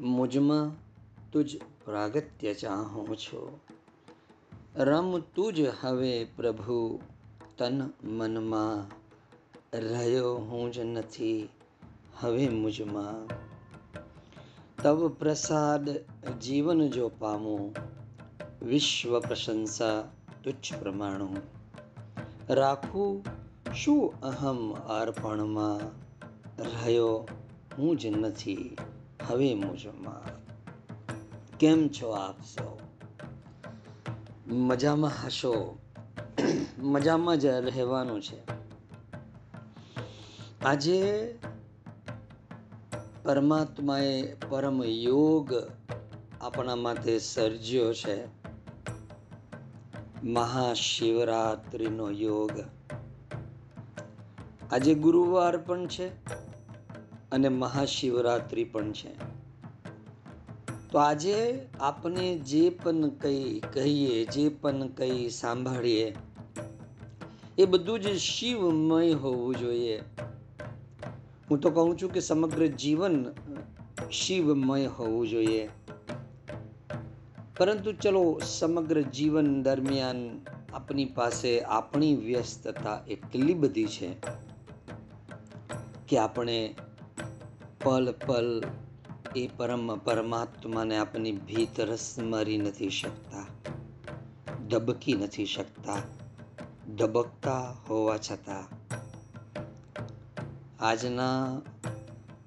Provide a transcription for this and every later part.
મુજમાં તુજ પ્રાગત્ય ચાહું છું. રમ તુજ હવે પ્રભુ, તન મનમાં રહ્યો હું જ નથી હવે મુજમાં. તવ પ્રસાદ જીવન જો પામું, વિશ્વ પ્રશંસા તુચ્છ પ્રમાણું. રાખું શું અહમ અર્પણમાં, રહ્યો હું જ નથી હવે મોજમાં કેમ છો આપ સૌ? મજામાં હશો? મજામાં જ રહેવાનું છે. આજે પરમાત્માએ પરમ યોગ આપણા માટે સર્જ્યો છે. મહાશિવરાત્રિનો યોગ. આજે ગુરુવાર પણ છે. અને મહાશિવરાત્રિ પણ છે. તો આજે આપણે જે પણ કંઈ કહીએ, જે પણ કંઈ સાંભળીએ, એ બધું જ શિવમય હોવું જોઈએ. હું તો કહું છું કે સમગ્ર જીવન શિવમય હોવું જોઈએ. પરંતુ ચલો, સમગ્ર જીવન દરમિયાન આપણી પાસે આપણી વ્યસ્તતા એટલી બધી છે કે આપણે પલ પલ એ પરમ, પરમાત્માને આપની ભીતર સ્મરી નથી શકતા, ધબકી નથી શકતા, ધબકતા હોવા છતાં. આજના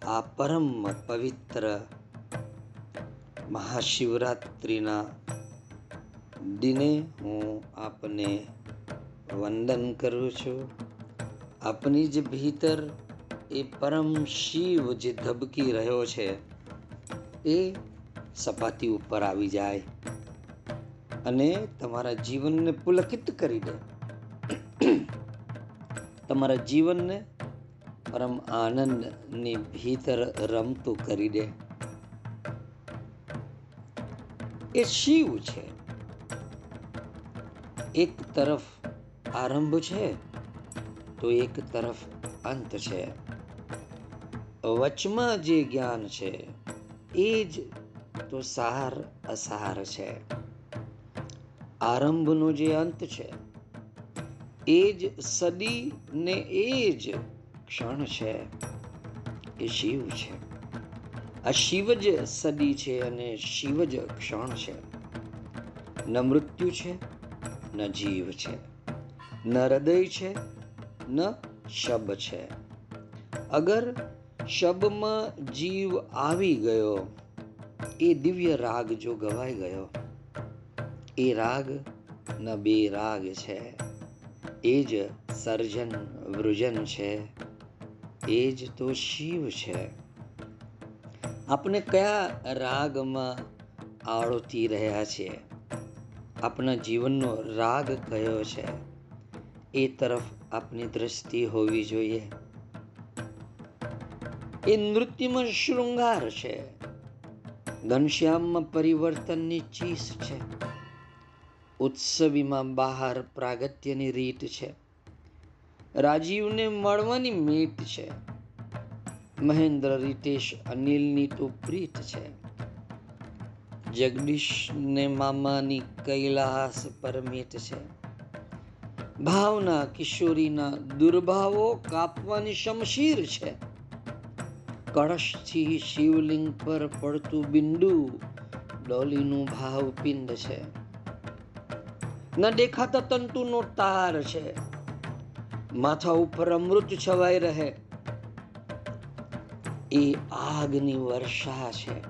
આ પરમ પવિત્ર મહાશિવરાત્રિના દિને હું આપને વંદન કરું છું. આપની જ ભીતર એ પરમ શિવ જે ધબકી રહ્યો છે, એ સપાટી ઉપર આવી જાય અને તમારા જીવનને પુલકિત કરી દે. તમારા જીવનને પરમ આનંદની ભીતર રમતું કરી દે. એ શિવ છે. એક તરફ આરંભ છે, તો એક તરફ અંત છે. વચમાં જે જ્ઞાન છે, એ જ તો સાર અસાર છે. આરંભનો જે અંત છે, એ જ સદી ને એ જ ક્ષણ છે, એ શિવ છે. આ શિવ જ સદી છે અને શિવ જ ક્ષણ છે. ન મૃત્યુ છે, ન જીવ છે. ન હૃદય છે, ન શબ છે. અગર શબમાં જીવ આવી ગયો. એ દિવ્ય રાગ જો ગવાઈ ગયો. એ રાગ ન બે રાગ છે. એ જ સર્જન વૃજન છે. એ જ તો શિવ છે. આપણે કયા રાગમાં આળોતી રહ્યા છીએ આપણા જીવનનો રાગ કયો છે? એ તરફ આપની દ્રષ્ટિ હોવી જોઈએ. એ નૃત્યમાં શૃંગાર છે. ઘનશ્યામમાં પરિવર્તનની ચીસ છે. ઉત્સવીમાં બહાર પ્રાગત્યની રીત છે. રાજીવને મળવાની મીટ છે. મહેન્દ્ર, રીતેશ, અનિલની તો પ્રીત છે. જગદીશને મામાની કૈલાસ પરમિત છે. ભાવના કિશોરીના દુર્ભાવો કાપવાની શમશીર છે. કળશથી શિવલિંગ પર પડતું બિંદુ ડોલીનું ભાવપિંડ છે. ન દેખાતા તંતુનો તાર છે. માથા ઉપર અમૃત છવાઈ રહે. એ આગની વર્ષા છે.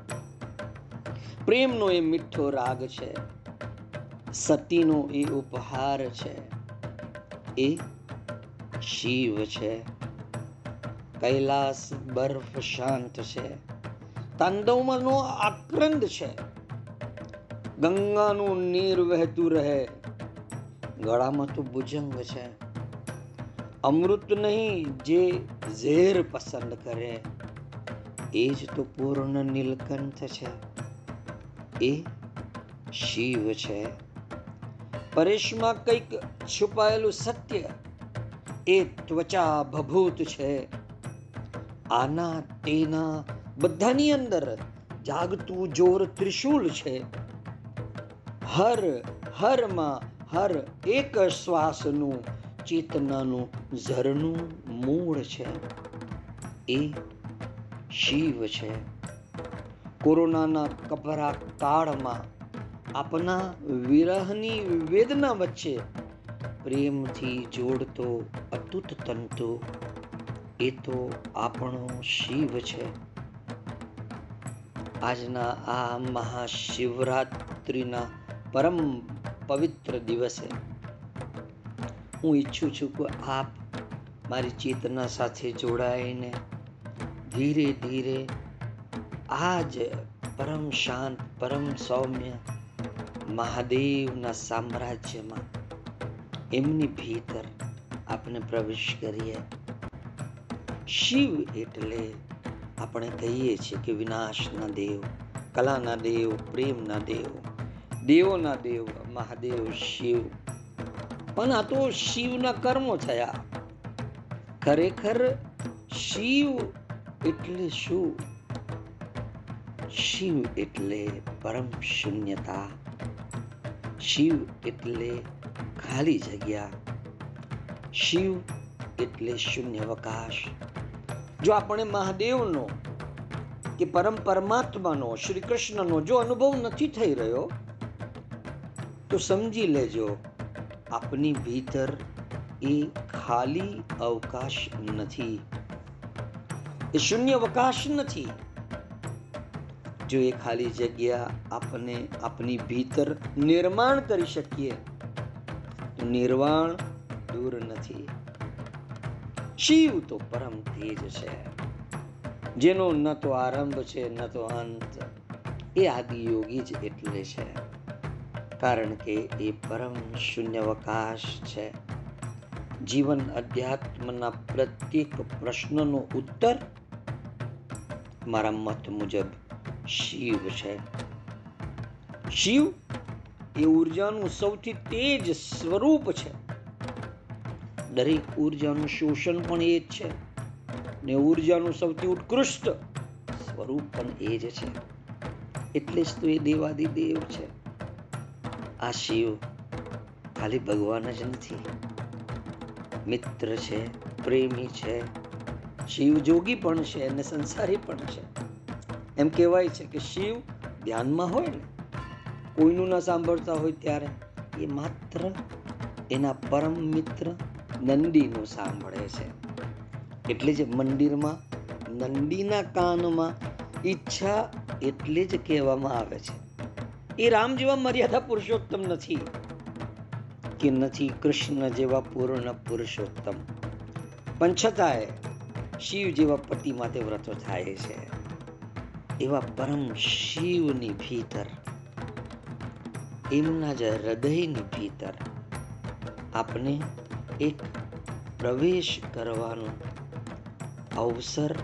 પ્રેમનો એ મીઠો રાગ છે. સતીનો એ ઉપહાર છે. એ શિવ છે. કૈલાસ બર્ફ શાંત છે. તાંડવમાંનો આક્રંદ છે. ગંગાનું નીર વહેતું રહે. ગળામાં તો ભુજંગ છે. અમૃત નહીં, જે ઝેર પસંદ કરે. એ જ તો પૂર્ણ નીલકંઠ છે. એ શિવ છે. પરેશમાં કંઈક છુપાયેલું સત્ય. એ ત્વચા ભભૂત છે. આના તેના બધાની અંદર જાગતું જોર ત્રિશૂલ છે. હર હરમાં હર એક શ્વાસનું, ચેતનાનું, ઝરનું મૂળ છે. એ શિવ છે. કોરોનાના કપરા કાળમાં આપના વિરહની વેદના વચ્ચે પ્રેમથી જોડતો અતૂટ તંતુ એ તો આપણો શિવ છે. આજના આ મહાશિવરાત્રિના પરમ પવિત્ર દિવસે હું ઈચ્છું છું કે આપ મારી ચેતના સાથે જોડાઈને ધીરે ધીરે આ જ પરમ શાંત, પરમ સૌમ્ય મહાદેવના સામ્રાજ્યમાં એમની ભીતર આપણે પ્રવેશ કરીએ. શિવ એટલે આપણે કહીએ છીએ કે વિનાશના દેવ, કલાના દેવ, પ્રેમના દેવ, દેવોના દેવ, મહાદેવ, શિવ. પણ આ તો શિવના કર્મો થયા. ખરેખર શિવ એટલે શું? શિવ એટલે પરમ શૂન્યતા. શિવ એટલે ખાલી જગ્યા. શિવ એટલે શૂન્યવકાશ. જો આપણે મહાદેવનો કે પરમ પરમાત્માનો શ્રી કૃષ્ણનો જો અનુભવ નથી થઈ રહ્યો, તો સમજી લેજો, આપની ભીતર એ ખાલી અવકાશ નથી. એ શૂન્ય અવકાશ નથી. જો એ ખાલી જગ્યા આપને આપની ભીતર નિર્માણ કરી શકીએ, તો નિર્વાણ દૂર નથી. શિવ તો પરમ તેજ છે. જેનો ન તો આરંભ છે, ન તો અંત. એ આદિયોગી જ એટલે છે. કારણ કે એ પરમ શૂન્યવકાશ છે. જીવન અધ્યાત્મના પ્રત્યેક પ્રશ્નનો ઉત્તર મારા મત મુજબ શિવ છે. શિવ એ ઉર્જાનું સૌથી તેજ સ્વરૂપ છે. દરેક ઉર્જાનું શોષણ પણ એ જ છે. ને ઉર્જાનું સૌથી ઉત્કૃષ્ટ સ્વરૂપ પણ એ જ છે. એટલે જ તો એ દેવાદિદેવ છે. આ શિવ ખાલી ભગવાન જ નથી. મિત્ર છે, પ્રેમી છે, શિવ જોગી પણ છે અને સંસારી પણ છે. એમ કહેવાય છે કે શિવ ધ્યાનમાં હોય ને, કોઈનું ના સાંભળતા હોય ત્યારે એ માત્ર એના પરમ મિત્ર નંદીનું સાંભળે છે. એટલે જ મંદિરમાં નંદીના કાનમાં ઈચ્છા એટલે જ કહેવામાં આવે છે. એ રામ જેવા મર્યાદા પુરુષોત્તમ નથી કે નથી કૃષ્ણ જેવા પૂર્ણ પુરુષોત્તમ. પણ છતાંય શિવ જેવા પતિ માટે વ્રતો થાય છે. એવા પરમ શિવની ભીતર, એમના જ હૃદયની ભીતર આપણે એક પ્રવેશ કરવાનો અવસર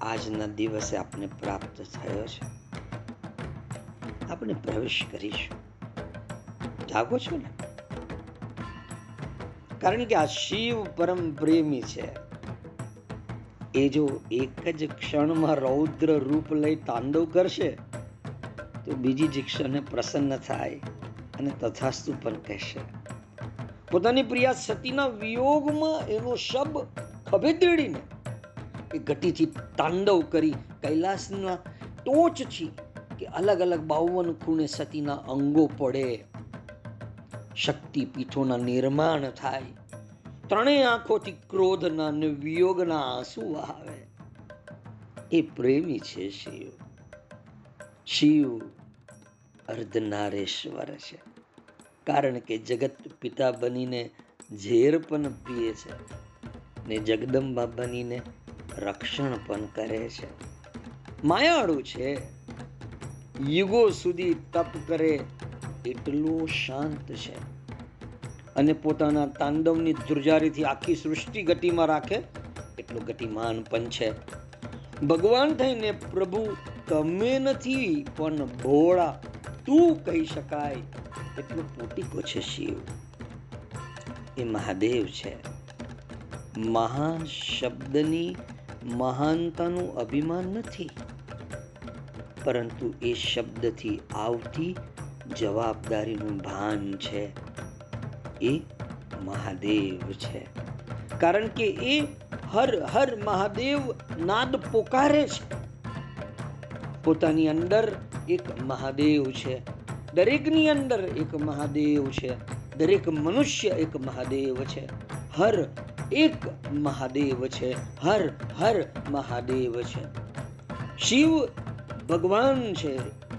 આજના દિવસે આપણે પ્રાપ્ત થયો છે. આપણે પ્રવેશ કરીશું. જાગો છો ને? કારણ કે આ શિવ પરમ પ્રેમી છે. એ જો એક જ ક્ષણમાં રૌદ્ર રૂપ લઈ તાંડવ કરશે, તો બીજી જ ક્ષણે પ્રસન્ન થાય અને તથાસ્તુ પણ કહેશે. પોતાની પ્રિયા સતીના વિયોગમાં એનો શબ ખભે એ ઘટીથી તાંડવ કરી કૈલાસના ટોચથી કે અલગ અલગ બાવન ખૂણે સતીના અંગો પડે. શક્તિ પીઠોના નિર્માણ થાય. ત્રણેય આંખોથી ક્રોધના અને વિયોગના આંસુ આવે એ પ્રેમી છે શિવ. શિવ અર્ધનારેશ્વર છે. કારણ કે જગત પિતા બનીને ઝેર પણ પીએ છે ને જગદંબા બનીને રક્ષણ પણ કરે છે. માયાળુ છે. યુગો સુધી તપ કરે એટલો શાંત છે. અને પોતાના તાંડવની ધ્રુજારીથી આખી સૃષ્ટિ ગતિમાં રાખે એટલો ગતિમાન પણ છે. ભગવાન થઈને પ્રભુ તમે નથી પણ ભોળા તું કહી શકાય. એટલો પોટીકો છે શિવ એ મહાદેવ છે. મહાન શબ્દની મહાનતાનું અભિમાન નથી. પરંતુ એ શબ્દથી આવતી જવાબદારીનું ભાન છે. એ મહાદેવ છે. કારણ કે એ હર હર મહાદેવ નાદ પોકારે છે. પોતાની અંદર એક મહાદેવ છે. દરેકની અંદર એક મહાદેવ છે. દરેક મનુષ્ય એક મહાદેવ છે. હર એક મહાદેવ છે. હર હર મહાદેવ છે. શિવ ભગવાન છે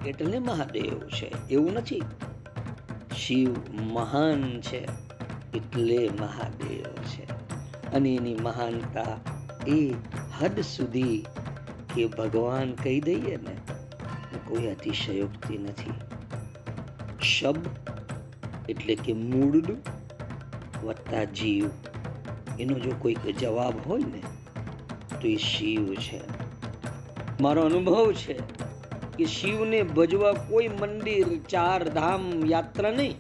એટલે મહાદેવ છે. એવું નથી. શિવ મહાન છે એટલે મહાદેવ છે. અને એની મહાનતા એ હદ સુધી કે ભગવાન કહી દઈએ ને કોઈ અતિશયોક્તિ નથી. શબ એટલે કે મૂળ વત્તા જીવ. એનો જો કોઈક જવાબ હોય ને, તો એ શિવ છે. મારો અનુભવ છે કે શિવને ભજવા કોઈ મંદિર, ચાર ધામ, યાત્રા નહીં.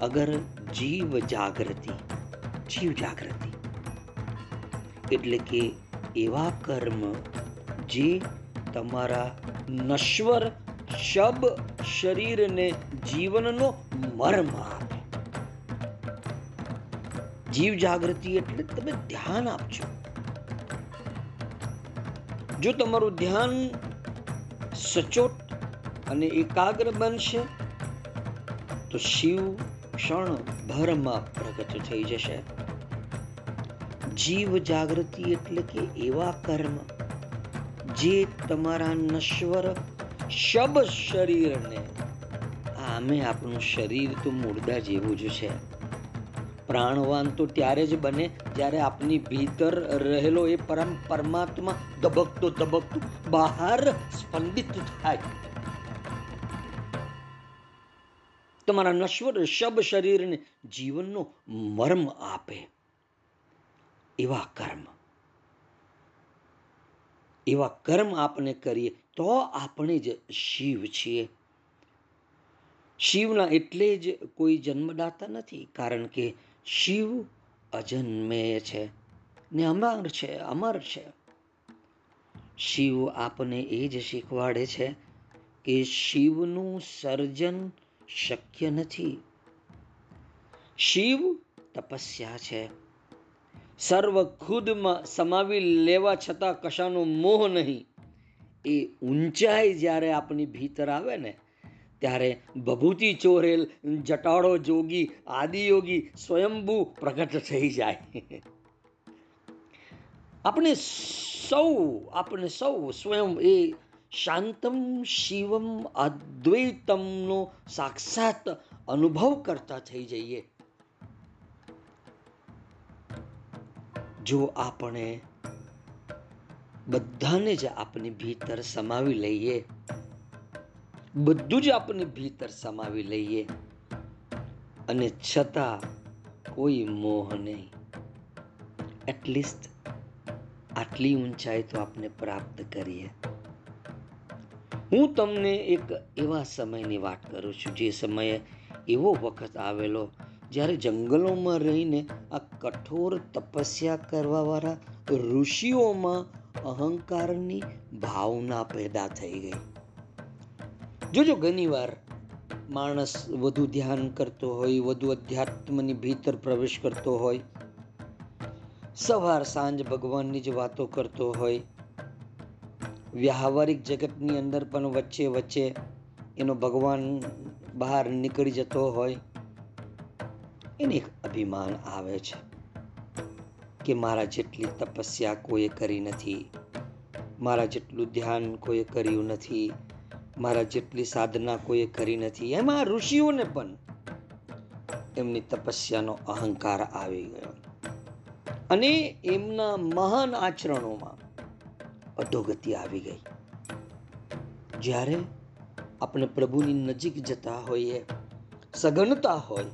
અગર જીવ જાગૃતિ જીવ જાગૃતિ. એટલે કે એવા કર્મ જે તમારા નશ્વર શબ શરીરને જીવનનો મર્મ આપે. જીવ જાગૃતિ એટલે તમે ધ્યાન આપજો. જો તમારું ધ્યાન સચોટ અને એકાગ્ર બનશે, તો શિવ ક્ષણ ભરમાં પ્રગટ થઈ જશે. જીવ જાગૃતિ એટલે કે એવા કર્મ, જે તમારા નશ્વર શબ શરીરને. આમે આપણું શરીર તો મુર્દા જેવું જ છે. પ્રાણવાન તો ત્યારે જ બને જ્યારે આપની ભીતર રહેલો એ પરમ પરમાત્મા ધબકતો ધબકતો બહાર સ્પંદિત થાય. તમારા નશ્વર શબ શરીરને જીવનનો મર્મ આપે. એવા કર્મ. એવા કર્મ આપણે કરીએ તો આપણે જ શિવ છીએ. શિવના એટલે જ કોઈ જન્મદાતા નથી, કારણ કે શિવ અજન્મેય છે ને અમર છે અમર છે. શિવ આપને એ જ શીખવાડે છે કે શિવનું સર્જન શક્ય નથી. શિવ તપસ્યા છે. સર્વ ખુદમાં સમાવી લેવા છતાં કશાનો મોહ નહીં. એ ઊંચાઈ જ્યારે આપણી ભીતર આવે ને, ત્યારે ભભૂતિ ચોરેલ, જટાળો જોગી, આદિયોગી, સ્વયંભૂ પ્રગટ થઈ જાય. આપણે સૌ આપણે સૌ સ્વયં એ શાંતમ, શિવમ, અદ્વૈતમનો સાક્ષાત અનુભવ કરતા થઈ જઈએ. જો આપણે બધાને જ આપની ભીતર સમાવી લઈએ. બધું જ આપની ભીતર સમાવી લઈએ. અને છતાં કોઈ મોહ નહીં. એટલીસ્ટ આટલી ઊંચાઈ તો આપણે પ્રાપ્ત કરીએ. હું તમને એક એવા સમયની વાત કરું છું, જે સમયે એવો વખત આવેલો જ્યારે જંગલોમાં રહીને આ કઠોર તપસ્યા કરવાવાળા ઋષિઓમાં અહંકારની ભાવના પેદા થઈ ગઈ. જોજો, ઘણીવાર માણસ વધુ ધ્યાન કરતો હોય, વધુ અધ્યાત્મની ભીતર પ્રવેશ કરતો હોય, સવાર સાંજ ભગવાનની જ વાતો કરતો હોય, વ્યવહારિક જગતની અંદર પણ વચ્ચે વચ્ચે એનો ભગવાન બહાર નીકળી જતો હોય, એને એક અભિમાન આવે છે. કે મારા જેટલી તપસ્યા કોઈએ કરી નથી, મારા જેટલું ધ્યાન કોઈએ કર્યું નથી, મારા જેટલી સાધના કોઈએ કરી નથી. એમાં ઋષિઓને પણ એમની તપસ્યાનો અહંકાર આવી ગયો. અને એમના મહાન આચરણોમાં અધોગતિ આવી ગઈ. જ્યારે આપણે પ્રભુની નજીક જતા હોઈએ, સઘનતા હોય,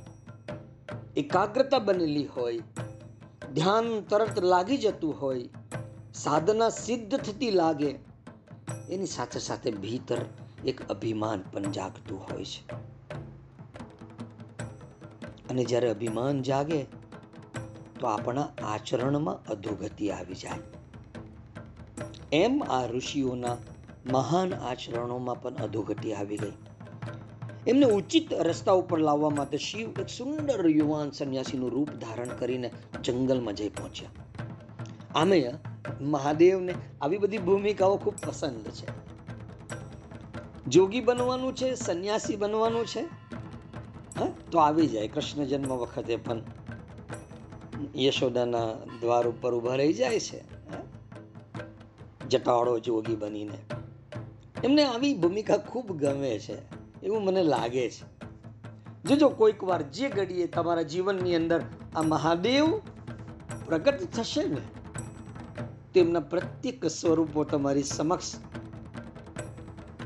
એકાગ્રતા બનેલી હોય ધ્યાન તરત લાગી જતું હોય, સાધના સિદ્ધ થતી લાગે, એની સાથે સાથે ભીતર એક અભિમાન પણ જાગતું હોય છે. અને જ્યારે અભિમાન જાગે, તો આપણા આચરણમાં અધોગતિ આવી જાય. એમ આ ઋષિઓના મહાન આચરણોમાં પણ અધોગતિ આવી ગઈ. એમને ઉચિત રસ્તા ઉપર લાવવા માટે શિવ એક સુંદર યુવાન સંન્યાસીનું રૂપ ધારણ કરીને જંગલમાં જઈ પહોંચ્યા. આમે મહાદેવને આવી બધી ભૂમિકાઓ ખૂબ પસંદ છે. જોગી બનવાનું છે, સંન્યાસી બનવાનું છે? તો આવી જાય. કૃષ્ણ જન્મ વખતે પણ યશોદાના દ્વાર ઉપર ઊભા રહી જાય છે. જટાળો જોગી બનીને. એમને આવી ભૂમિકા ખૂબ ગમે છે. એવું મને લાગે છે. જોજો કોઈક વાર જે ઘડીએ તમારા જીવનની અંદર આ મહાદેવ પ્રગટ થશે ને, તેમના પ્રત્યેક સ્વરૂપો તમારી સમક્ષ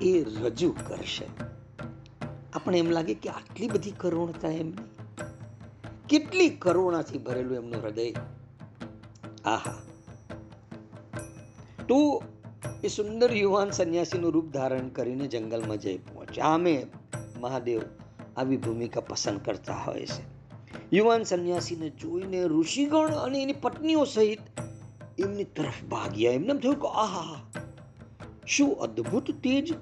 એ રજૂ કરશે. આપણે એમ લાગે કે આટલી બધી કરુણતા એમની. કેટલી કરુણાથી ભરેલું એમનું હૃદય. આહા. તો એ સુંદર યુવાન સંન્યાસીનું રૂપ ધારણ કરીને જંગલમાં જઈ આમે મહાદેવ આવી ભૂમિકા પસંદ કરતા હોય છે. યુવાન સંન્યાસીને જોઈને ઋષિગણ અને એની પત્નીઓ સહિત એમની તરફ ભાગ્યા. એમને થયું કે આહા, શું અદ્ભુત તેજ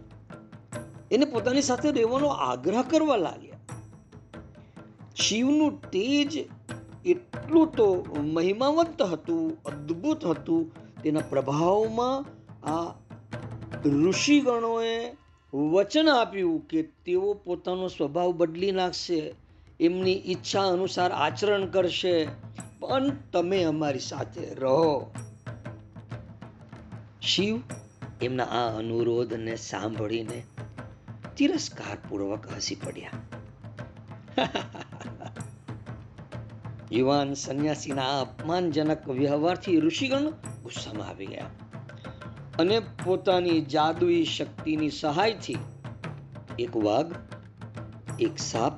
એને પોતાની સાથે રહેવાનો આગ્રહ કરવા લાગ્યા. શિવનું તેજ એટલું તો મહિમાવંત હતું, અદ્ભુત હતું, તેના પ્રભાવમાં આ ઋષિગણોએ વચન આપ્યું કે તેઓ પોતાનો સ્વભાવ બદલી નાખશે, એમની ઈચ્છા અનુસાર આચરણ કરશે, પણ તમે અમારી સાથે રહો. શિવ એમના આ અનુરોધને સાંભળીને તિરસ્કાર પૂર્વક હસી પડ્યા. યુવાન સંન્યાસીના અપમાનજનક વ્યવહારથી ઋષિગણ ગુસ્સામાં આવી ગયા. અને પોતાની જાદુઈ શક્તિની સહાયથી એક વાઘ, એક સાપ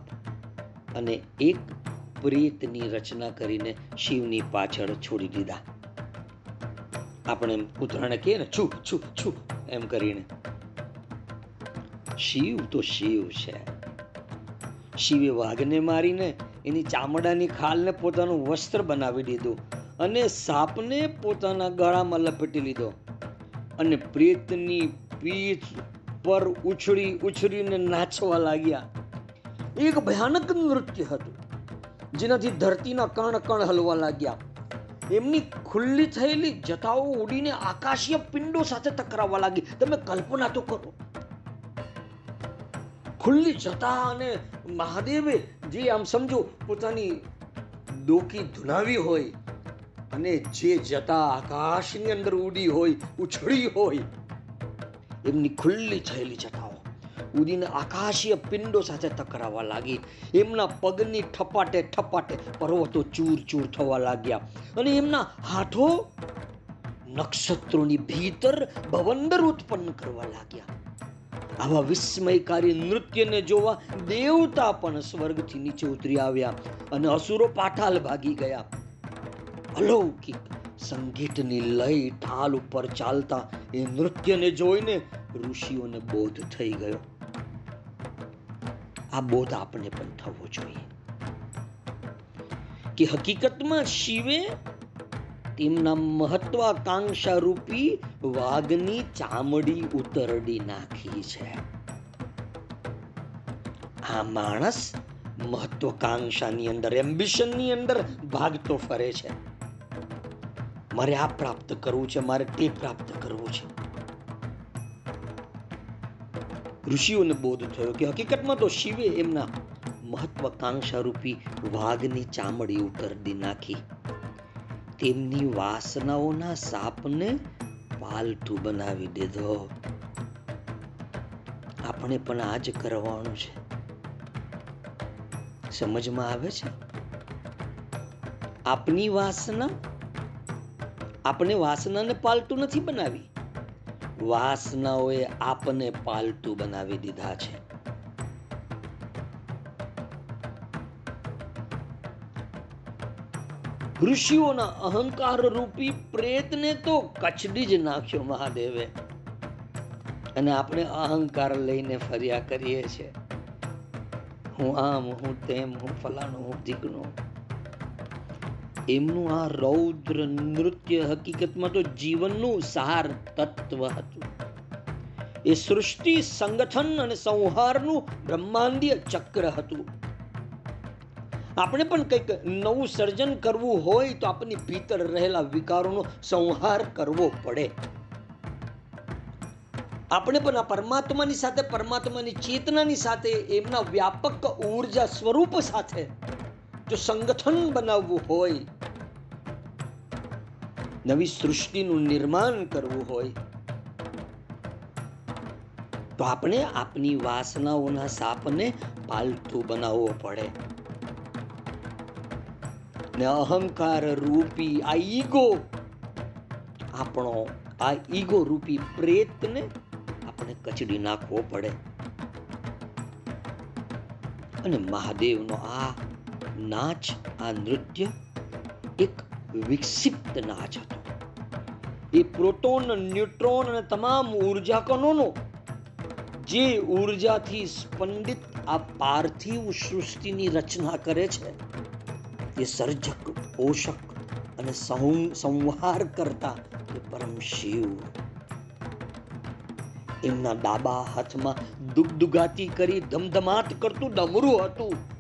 અને એક પ્રેતની રચના કરીને શિવની પાછળ છોડી દીધા. આપણે ઉદાહરણ કહીએ ને, છું છું છું, એમ કરીને. શિવ તો શિવ છે. શિવે વાઘને મારીને એની ચામડાની ખાલને પોતાનું વસ્ત્ર બનાવી દીધું અને સાપને પોતાના ગળામાં લપેટી લીધો. અને પ્રેતની પીઠ પર ઉછળી ઉછળીને નાચવા લાગ્યા. એક ભયાનક નૃત્ય હતું, જેનાથી ધરતીના કણ કણ હલવા લાગ્યા. એમની ખુલ્લી થયેલી જથાઓ ઉડીને આકાશીય પિંડો સાથે ટકરાવવા લાગી. તમે કલ્પના તો કરો. ખુલ્લી જતા અને મહાદેવે જે આમ સમજો, પોતાની ડોકી ધુનાવી હોય અને જે જતા આકાશની અંદર ઉડી હોય, ઉછળી હોય, એમની ખુલ્લી થયેલી જટાઓ ઉડીને આકાશીય પિંડો સાથે ટકરાવા લાગી. એમના પગની ઠપાટે ઠપાટે પર્વતો ચૂર ચૂર થવા લાગ્યા અને એમના હાથો નક્ષત્રોની ભીતર ભવંદર ઉત્પન્ન કરવા લાગ્યા. આવા વિસ્મયકારી નૃત્યને જોવા દેવતા પણ સ્વર્ગથી નીચે ઉતરી આવ્યા અને અસુરો પાઠાલ ભાગી ગયા. અલૌકિક સંગીતની લય ઢાલ ઉપર ચાલતા એ નૃત્યને જોઈને ઋષિઓને બોધ થઈ ગયો. આ બોધ આપણે પણ થવો જોઈએ. કે હકીકતમાં શિવે તેમના મહત્વાકાંક્ષા રૂપી વાઘની ચામડી ઉતરડી નાખી છે. આ માણસ મહત્વાકાંક્ષાની અંદર એમ્બિશનની અંદર ભાગતો ફરે છે. મારે આ પ્રાપ્ત કરવું છે, મારે તે પ્રાપ્ત કરવું છે. ઋષિઓને બોધ થયો કે હકીકતમાં તો શિવે એમના મહત્વાકાંક્ષા રૂપી વાઘની ચામડી ઉતરડી નાખી. તેમની વાસનાઓના સાપને પાલતું બનાવી દીધો. આપણે પણ આ જ કરવાનું છે. સમજમાં આવે છે? આપની વાસના આપણે વાસનાને પાલતું નથી બનાવી. વાસનાઓએ આપને પાલતુ બનાવી દીધા છે. ઋષિઓના અહંકાર રૂપી પ્રેતને તો કચડી જ નાખ્યો મહાદેવે. અને આપણે અહંકાર લઈને ફર્યા કરીએ છીએ. હું આમ, હું તેમ, હું ફલાણું, હું ઢીકણું એમનું આ રૌદ્ર નૃત્ય હકીકતમાં તો જીવનનું સાર તત્વ હતું. એ સૃષ્ટિ, સંગઠન અને સંહારનું બ્રહ્માંડીય ચક્ર હતું. આપણે પણ કંઈક નવું સર્જન કરવું હોય તો આપણી ભીતર રહેલા વિકારોનો સંહાર કરવો પડે. આપણે પણ આ પરમાત્માની સાથે, પરમાત્માની ચેતનાની સાથે, એમના વ્યાપક ઊર્જા સ્વરૂપ સાથે જો સંગઠન બનાવવું હોય, નવી સૃષ્ટિનું નિર્માણ કરવું હોય, તો આપણે આપની વાસનાઓના સાપને પાલતું બનાવવો પડે. ને અહંકાર રૂપી આ ઈગો, આપણો આ ઈગો રૂપી પ્રેતને આપણે કચડી નાખવો પડે. અને મહાદેવનો આ નાચ આ નૃત્ય એક વિક્ષિપ્ત નાચ હતો. એ પ્રોટોન, ન્યુટ્રોન અને તમામ ઊર્જા કણોનો જે ઉર્જાથી સ્પંદિત આ પાર્થિવ સૃષ્ટિની રચના કરે છે તે સર્જક, પોષક અને સંહાર કરતા તે પરમ શિવ. એમના ડાબા હાથમાં દુગદુગાતી કરી ધમધમાટ કરતું ડમરું હતું.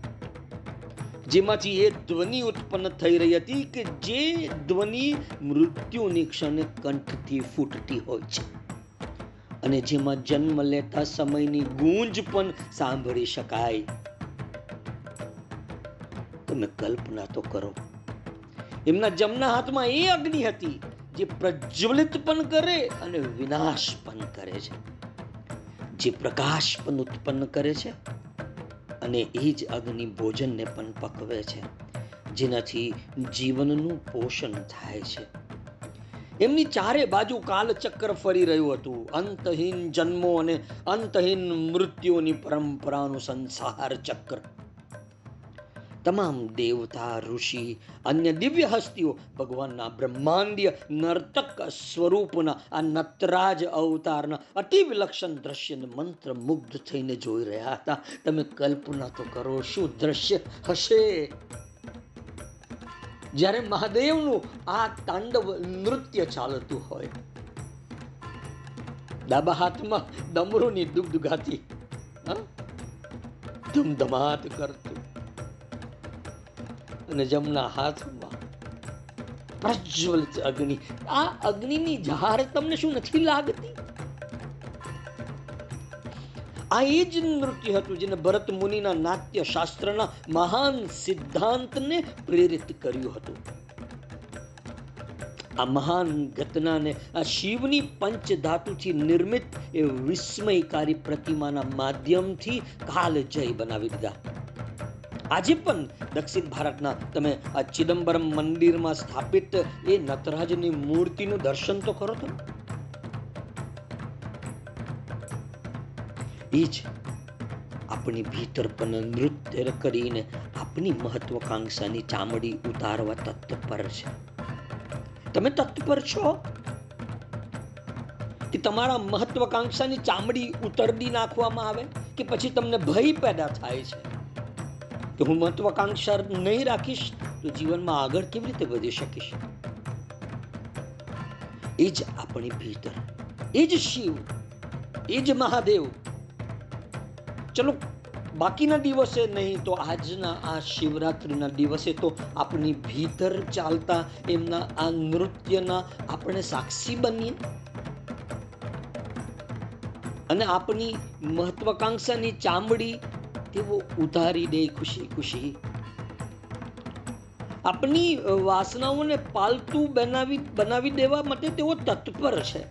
જેમાંથી એ ધ્વનિ ઉત્પન્ન થઈ રહી હતી કે જે ધ્વનિ મૃત્યુની ક્ષણે કંઠથી ફૂટતી હોય છે. અને જેમાં જન્મ લેતા સમયની ગૂંજ પણ સાંભળી શકાય. તમે કલ્પના તો કરો. એમના જમના હાથમાં એ અગ્નિ હતી જે પ્રજ્વલિત પણ કરે અને વિનાશ પણ કરે છે. જે પ્રકાશ પણ ઉત્પન્ન કરે છે અને એ જ અગ્નિ ભોજનને પણ પકવે છે, જેનાથી જીવનનું પોષણ થાય છે. એમની ચારે બાજુ કાલચક્ર ફરી રહ્યું હતું. અંતહીન જન્મો અને અંતહીન મૃત્યુની પરંપરાનું સંસાર ચક્ર તમામ દેવતા, ઋષિ, અન્ય દિવ્ય હસ્તીઓ ભગવાનના બ્રહ્માંડીય નર્તક સ્વરૂપના આ નટરાજ અવતારના અતિ વિલક્ષણ દ્રશ્યને મંત્ર મુગ્ધ થઈને જોઈ રહ્યા હતા. તમે કલ્પના તો કરો શું દ્રશ્ય હશે? જ્યારે મહાદેવનું આ તાંડવ નૃત્ય ચાલતું હોય. ડાબા હાથમાં ડમરૂની દુગ્ધ ગાતી ધમધમાત કરતું. અને હાથમાં પ્રજ્વલિત અગ્નિ. આ અગ્નિની જહાર તમને શું નથી લાગતી? આ એ જ નૃત્ય હતું જેને ભરત મુનિના નાટ્ય શાસ્ત્રના મહાન સિદ્ધાંતને પ્રેરિત કર્યું હતું. આ મહાન ઘટનાને આ શિવની પંચ ધાતુથી નિર્મિત એ વિસ્મયકારી પ્રતિમાના માધ્યમથી કાલ જય બનાવી દીધા. આજે પણ દક્ષિણ ભારતના તમે આ ચિદમ્બરમ મંદિરમાં સ્થાપિત એ નટરાજની મૂર્તિનું દર્શન તો કરો તો. એ આપણી ભીતર પણ નૃત્ય કરીને આપની મહત્વકાંક્ષાની ચામડી ઉતારવા તત્પર છે. તમે તત્પર છો? કે તમારા મહત્વકાંક્ષાની ચામડી ઉતરડી નાખવામાં આવે કે પછી તમને ભય પેદા થાય છે? કે હું મહત્વાકાંક્ષા નહીં રાખીશ, તો જીવનમાં આગળ કેવી રીતે વધી શકીશ? એ જ આપણી ભીતર, એ જ શિવ, એ જ મહાદેવ. ચલો, બાકીના દિવસે નહીં તો આજના આ શિવરાત્રિના દિવસે તો આપણી ભીતર ચાલતા એમના આ નૃત્યના આપણે સાક્ષી બનીએ. અને આપણી મહત્વાકાંક્ષાની ચામડી તેઓ ઉધારી દે ખુશી ખુશી આપની વાસનાઓને પાલતુ બનાવી બનાવી દેવા માટે તેઓ તત્પર છે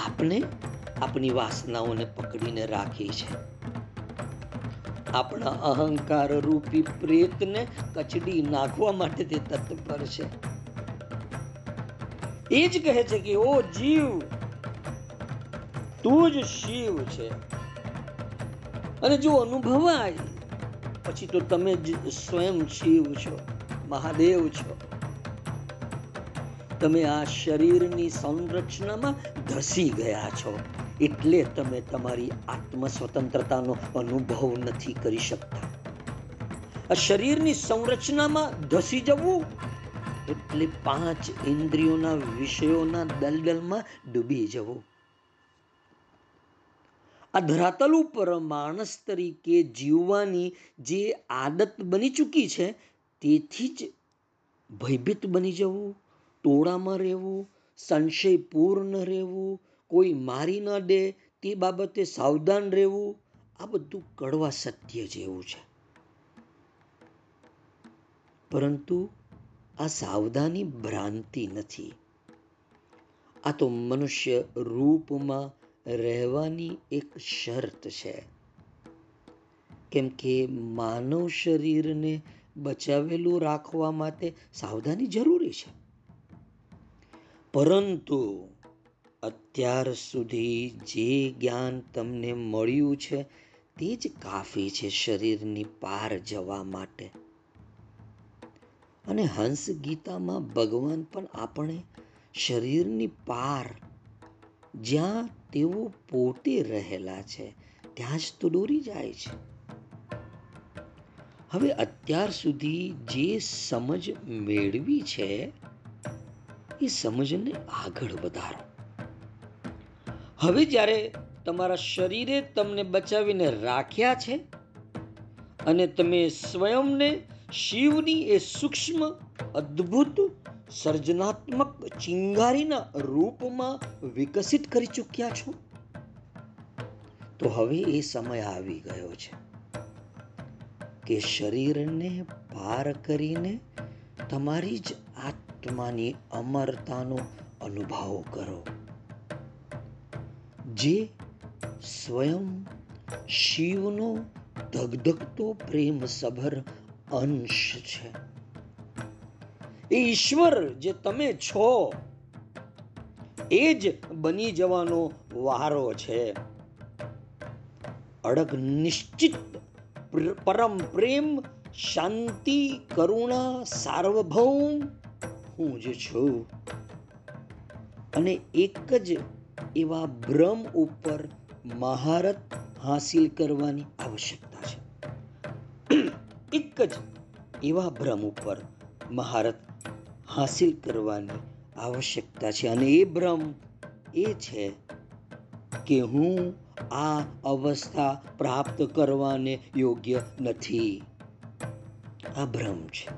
આપણે આપણી વાસનાઓને પકડીને રાખી છે આપણા અહંકાર રૂપી પ્રેતને કચડી નાખવા માટે તે તત્પર છે એ જ કહે છે કે ઓ જીવ તું જ શિવ છે અને જો અનુભવાય, પછી તો તમે જ સ્વયં શિવ છો, મહાદેવ છો. તમે આ શરીરની સંરચનામાં ધસી ગયા છો, એટલે તમે તમારી આત્મ સ્વતંત્રતાનો અનુભવ નથી કરી શકતા. આ શરીરની સંરચનામાં ધસી જવું, એટલે પાંચ ઇન્દ્રિયોના વિષયોના દલદલમાં ડૂબી જવું. આ ધરાતલ ઉપર માણસ તરીકે જીવવાની જે આદત બની ચૂકી છે, તેથી જ ભયભીત બની જવું, ટોળામાં રહેવું, સંશયપૂર્ણ રહેવું, કોઈ મારી ન દે તે બાબતે સાવધાન રહેવું, આ બધું કડવા સત્ય જેવું છે. પરંતુ આ સાવધાની ભ્રાંતિ નથી. આ તો મનુષ્ય રૂપમાં રહેવાની એક શરત છે. કેમ કે માનવ શરીરને બચાવેલું રાખવા માટે સાવધાની જરૂરી છે. પરંતુ અત્યાર સુધી જે જ્ઞાન તમને મળ્યું છે, તે જ કાફી છે શરીરની પાર જવા માટે. અને હંસ ગીતામાં ભગવાન પણ આપણે શરીરની પાર જ્યાં તેઓ પોતે રહેલા છે. ત્યાં જ તો દોરી જાય છે. હવે અત્યાર સુધી જે સમજ મેળવી છે, એ સમજને આગળ વધારો. હવે જ્યારે તમારા શરીરે તમને બચાવીને રાખ્યા છે અને તમે સ્વયંને શિવની એ સૂક્ષ્મ, અદ્ભુત સર્જનાત્મક ચિંગારીના રૂપમાં વિકસિત કરી ચૂક્યા છો? તો હવે એ સમય આવી ગયો છે કે શરીરને પાર કરીને તમારી જ આત્માની અમરતાનો અનુભવ કરો. જે સ્વયં શિવનો ધગધગતો પ્રેમ સભર અંશ છે. એ ઈશ્વર જે તમે છો, એ જ બની જવાનો વારો છે. અડગ નિશ્ચિત પરમ પ્રેમ, શાંતિ, કરુણા, સાર્વભૌમ હું જ છું. અને એક જ એવા ભ્રમ ઉપર મહારત હાસિલ કરવાની આવશ્યકતા છે. એક જ એવા ભ્રમ ઉપર મહારત હાસિલ કરવાની આવશ્યકતા છે. અને એ ભ્રમ એ છે કે હું આ અવસ્થા પ્રાપ્ત કરવાને યોગ્ય નથી. આ ભ્રમ છે.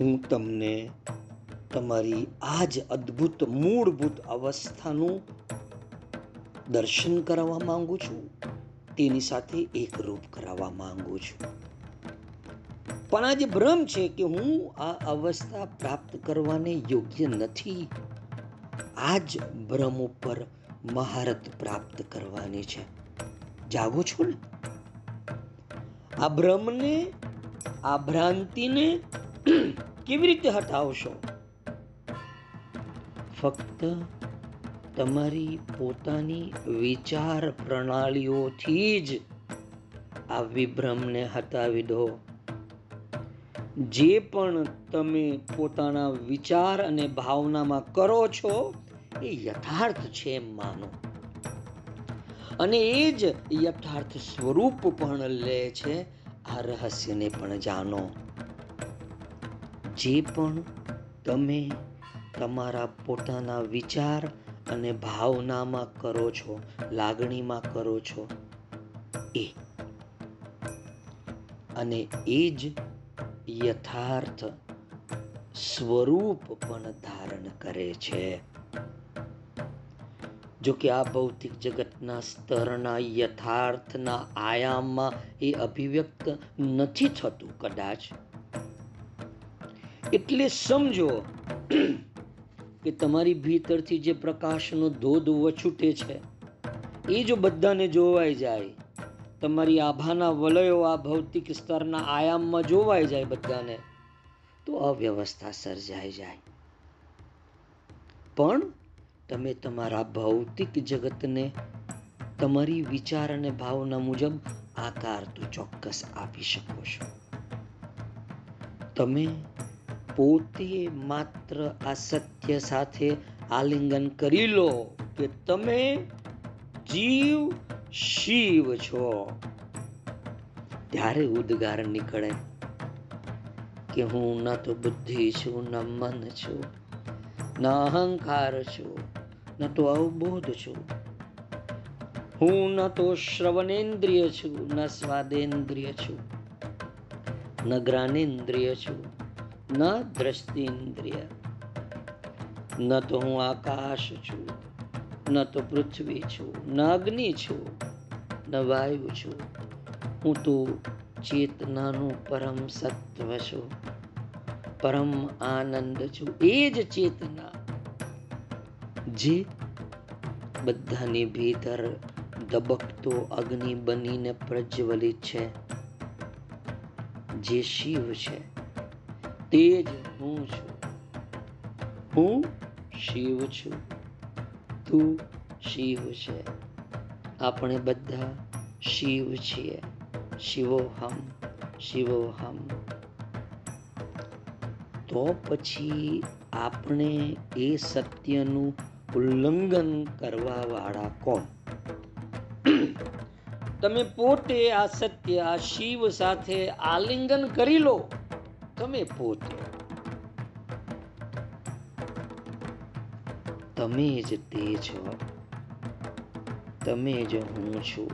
હું તમને તમારી આ જ અદ્ભુત, મૂળભૂત અવસ્થાનું દર્શન કરાવવા માંગુ છું. તેની સાથે એકરૂપ કરાવવા માંગુ છું. પણ આ જે ભ્રમ છે કે હું આ અવસ્થા પ્રાપ્ત કરવાને યોગ્ય નથી. આ જ ભ્રમ ઉપર મહારત પ્રાપ્ત કરવાની છે. જાગો છો ને? આ ભ્રમને, આ ભ્રાંતિને કેવી રીતે હટાવશો? ફક્ત તમારી પોતાની વિચાર પ્રણાલીઓથી જ આ વિભ્રમને હટાવી દો. જે પણ તમે પોતાના વિચાર અને ભાવનામાં કરો છો, એ યથાર્થ છે એમ માનો. અને એ જ યથાર્થ સ્વરૂપ પણ લે છે આ રહસ્યને પણ જાણો જે પણ તમે તમારા પોતાના વિચાર અને ભાવનામાં કરો છો, લાગણીમાં કરો છો, એ. અને એ જ યથાર્થ સ્વરૂપ પણ ધારણ કરે છે. જો કે આ ભૌતિક જગતના સ્તરના યથાર્થના આયામમાં એ અભિવ્યક્ત નથી થતું કદાચ. એટલે સમજો કે તમારી ભીતરથી જે પ્રકાશનો ધોધ વછૂટે છે, એ જો બધાને જોવાઈ જાય તમારી આભાના વલયો આ ભૌતિક સ્તરના આયામમાં જોવાઈ જાય બધાને, તો અવ્યવસ્થા સર્જાઈ જાય. પણ તમે તમારા ભૌતિક જગતને તમારી વિચાર અને ભાવના મુજબ આકાર તો ચોક્કસ આપી શકો છો. તમે પોતે માત્ર આ સત્ય સાથે આલિંગન કરી લો કે તમે જીવ શિવ છો. ત્યારે ઉદ્ગાર નીકળે કે હું ન તો બુદ્ધિ છું, ન મન છું, ન અહંકાર છું, ન તો અવબોધ છું. હું ન તો શ્રવણેન્દ્રિય છું, ન સ્વાદેન્દ્રિય છું, ન જ્ઞાનેન્દ્રિય છું, ન દ્રષ્ટિન્દ્રિય. ન તો હું આકાશ છું ન તો પૃથ્વી છું, ન અગ્નિ છું, ન વાયુ છું. હું તો ચેતનાનું પરમ સત્વ છું, પરમ આનંદ છું. એ જ ચેતના જે બધાની ભીતર ધબકતો અગ્નિ બનીને પ્રજ્વલિત છે. જે શિવ છે, તે જ હું છું. હું શિવ છું. તું શિવ છે. આપણે બધા શિવ છીએ. શિવોહમ શિવોહમ તો પછી આપણે એ સત્યનું ઉલ્લંઘન કરવા વાળા કોણ? તમે પોતે આ સત્ય આ શિવ સાથે આલિંગન કરી લો. તમે પોતે તમે જ તે છો. તમે જ હું છું.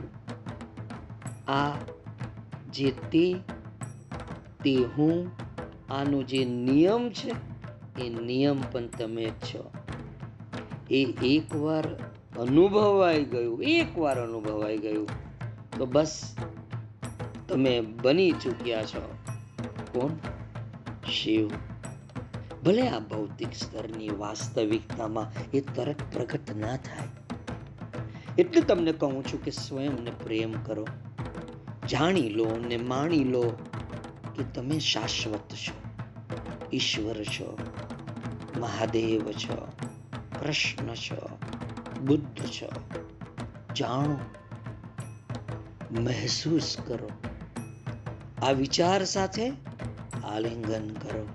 આ જે તે તે હું, આનો જે નિયમ છે, એ નિયમ પણ તમે જ છો. એ એકવાર અનુભવાઈ ગયું, એકવાર અનુભવાઈ ગયું, તો બસ તમે બની ચૂક્યા છો. કોણ? શિવ. ભલે આ ભૌતિક સ્તરની વાસ્તવિકતામાં એ તરત પ્રગટ ના થાય. એટલે તમને કહું છું કે સ્વયંને પ્રેમ કરો. જાણી લો અને માણી લો કે તમે શાશ્વત છો. ઈશ્વર છો, મહાદેવ છો, કૃષ્ણ છો, બુદ્ધ છો. જાણો, મહેસૂસ કરો. આ વિચાર સાથે આલિંગન કરો.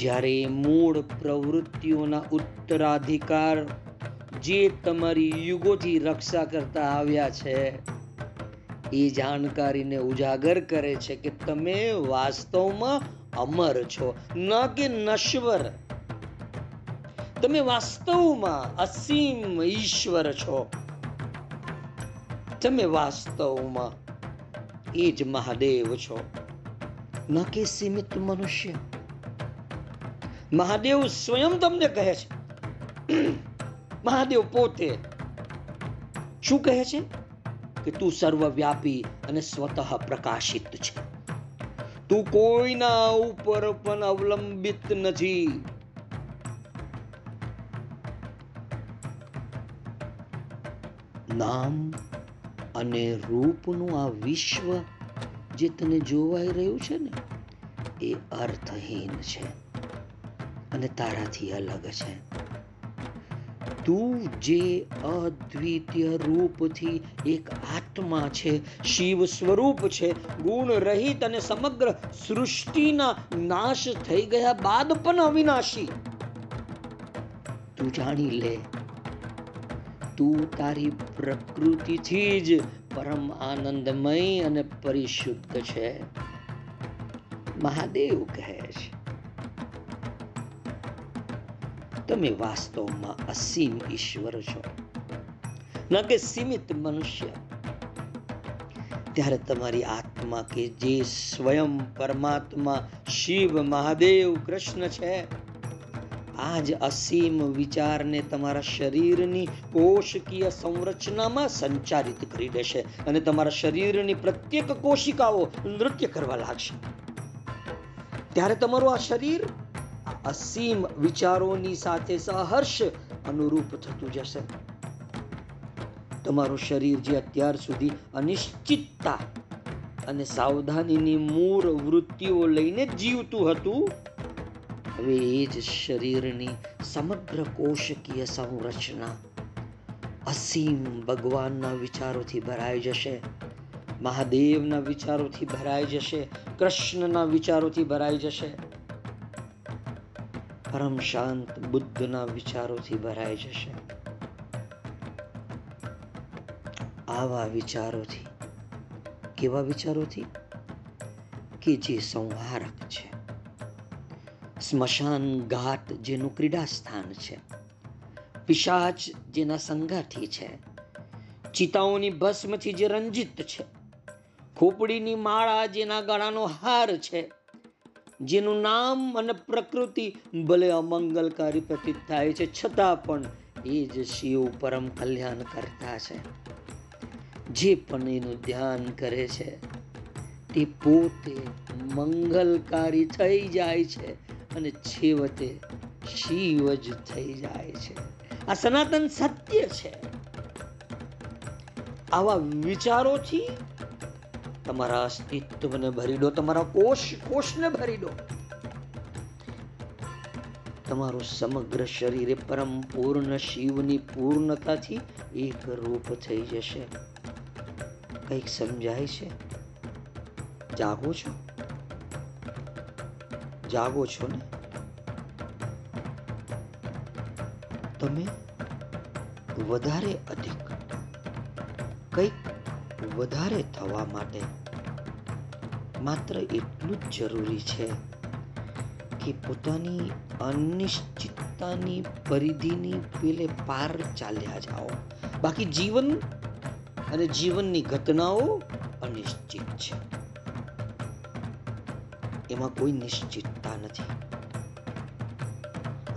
જ્યારે મૂળ પ્રવૃત્તિઓના ઉત્તરાધિકાર જે તમારી યુગોથી રક્ષા કરતા આવ્યા છે, એ જાણકારીને ઉજાગર કરે છે કે તમે વાસ્તવમાં અમર છો, ન કે નશ્વર. તમે વાસ્તવમાં અસીમ ઈશ્વર છો. તમે વાસ્તવમાં એ જ મહાદેવ છો. ન કે સીમિત મનુષ્ય. મહાદેવ સ્વયં તમને કહે છે. મહાદેવ પોતે શું કહે છે? કે તું સર્વવ્યાપી અને સ્વતઃ પ્રકાશિત છે. તું કોઈના ઉપર પણ અવલંબિત નથી. નામ અને રૂપનું આ વિશ્વ જે તને જોવાઈ રહ્યું છે ને, એ અર્થહીન છે. અને તારાથી અલગ છે. તું જે અદ્વિતીય રૂપથી એક આત્મા છે, શિવ સ્વરૂપ છે ગુણ રહિત અને સમગ્ર સૃષ્ટિના નાશ થઈ ગયા બાદ પણ અવિનાશી. તું જાણી લે, તું તારી પ્રકૃતિથી જ પરમ આનંદમય અને પરિશુદ્ધ છે. મહાદેવ કહે છે તમે વાસ્તવમાં અસીમ ઈશ્વર છો. ન કે સીમિત મનુષ્ય. ત્યારે તમારી આત્મા કે જે સ્વયં પરમાત્મા શિવ મહાદેવ કૃષ્ણ છે આ જ અસીમ વિચારને તમારા શરીરની કોષકીય સંરચનામાં સંચારિત કરી દેશે અને તમારા શરીરની પ્રત્યેક કોશિકાઓ નૃત્ય કરવા લાગશે. ત્યારે તમારું આ શરીર અસીમ વિચારોની સાથે સહર્ષ અનુરૂપ થતું જશે. તમારું શરીર જે અત્યાર સુધી અનિશ્ચિતતા અને સાવધાનીની મૂળ વૃત્તિઓ લઈને જીવતું હતું, હવે એ જ શરીરની સમગ્ર કોષકીય સંરચના અસીમ ભગવાનના વિચારોથી ભરાઈ જશે, મહાદેવના વિચારોથી ભરાઈ જશે, કૃષ્ણના વિચારોથી ભરાઈ જશે. પરમ શાંત બુદ્ધના વિચારોથી ભરાઈ જશે. આવા વિચારોથી, કેવા વિચારોથી? કે જે સંહારક છે. સ્મશાન ઘાટ જેનું ક્રીડા સ્થાન છે. પિશાચ જેના સંગાથી છે. ચિતાઓની ભસ્મથી જે રંજિત છે. ખોપડીની માળા જેના ગળાનો હાર છે. જેનું નામ અને પ્રકૃતિ ભલે અમંગલકારી પ્રતીત થાય છે, છતાં પણ એ જ શિવ પરમ કલ્યાણ કરતા છે. જે પણ એનું ધ્યાન કરે છે, તે પોતે મંગલકારી થઈ જાય છે અને છેવટે શિવ જ થઈ જાય છે. આ સનાતન સત્ય છે. આવા વિચારોથી તમારા અસ્તિત્વને ભરી દો, તમારા કોષ, કોષને ભરી દો. તમારું સમગ્ર શરીરે પરમ પૂર્ણ શિવની પૂર્ણતાથી એક રૂપ થઈ જશે. કંઈક સમજાય છે? જાગો છો? જાગો છો ને? તમે વધારે અધિક, કંઈક વધારે થવા માટે માત્ર એટલું જ જરૂરી છે કે પોતાની અનિશ્ચિતતાની પરિધિની પેલે પાર ચાલ્યા જાઓ. બાકી જીવન અને જીવનની ઘટનાઓ અનિશ્ચિત છે. એમાં કોઈ નિશ્ચિતતા નથી.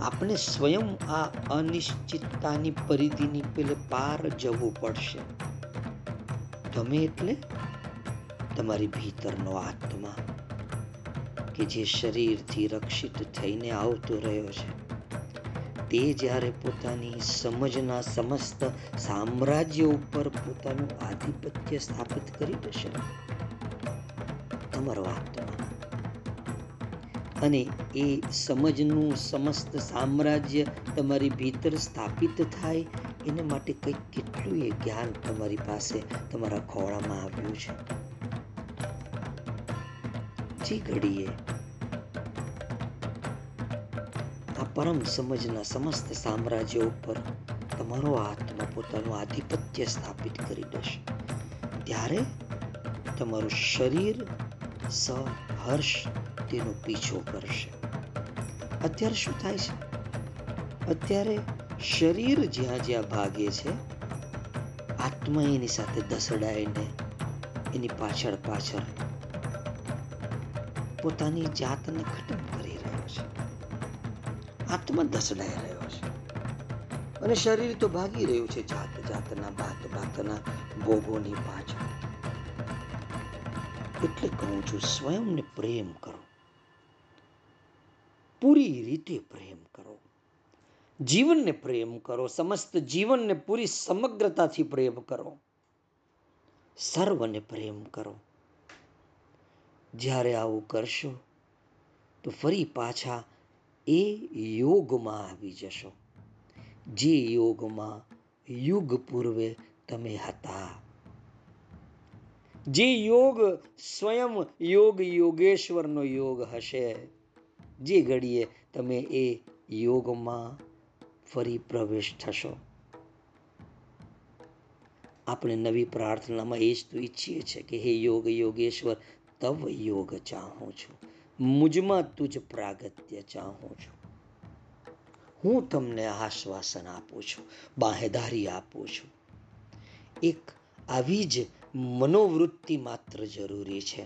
આપણે સ્વયં આ અનિશ્ચિતતાની પરિધિની પેલે પાર જવું પડશે. તમે એટલે તમારી ભીતરનો આત્મા કે જે શરીરથી રક્ષિત થઈને આવતો રહ્યો છે. તે જ્યારે પોતાની સમજના સમસ્ત સામ્રાજ્ય ઉપર પોતાનું આધિપત્ય સ્થાપિત કરી દેશે, તમારો આત્મા અને એ સમજનું સમસ્ત સામ્રાજ્ય તમારી ભીતર સ્થાપિત થાય, એને માટે કંઈક કેટલું એ જ્ઞાન તમારી પાસે તમારા ખોળામાં આવ્યું છે. જે ઘડીએ. આ પરમ સમજના સમસ્ત સામ્રાજ્ય ઉપર તમારો આત્મા પોતાનું આધિપત્ય સ્થાપિત કરી દેશે. ત્યારે તમારું શરીર સહર્ષ તેનો પીછો કરશે. અત્યારે શું થાય છે? અત્યારે શરીર જ્યાં જ્યાં ભાગે છે, આત્મા એની સાથે દસડાઈને એની પાછળ પાછળ પોતાની જાતને ખતમ કરી રહ્યો છે. આત્મા દસડાઈ રહ્યો છે. અને શરીર તો ભાગી રહ્યું છે જાત જાતના ભાત ભાતના ભોગોની પાછળ. એટલે કહું છું, સ્વયંને પ્રેમ કરો. પૂરી રીતે પ્રેમ કરો. જીવનને પ્રેમ કરો. સમસ્ત જીવનને પૂરી સમગ્રતાથી પ્રેમ કરો. સર્વને પ્રેમ કરો. જ્યારે આવું કરશો, તો ફરી પાછા એ યોગમાં આવી જશો. જે યોગમાં યુગ પૂર્વે તમે હતા. જે યોગ સ્વયં યોગ યોગેશ્વરનો યોગ હશે, જે ઘડીએ તમે એ યોગમાં ફરી પ્રવેશ થશો. આપણે નવી પ્રાર્થનામાં એ જ તો ઈચ્છીએ છીએ કે હે યોગ યોગેશ્વર તવ યોગ ચાહું છું મુજમાં તુજ પ્રાગત્ય ચાહું છું હું તમને આશ્વાસન આપું છું બાહેદારી આપું છું એક આવી જ મનોવૃત્તિ માત્ર જરૂરી છે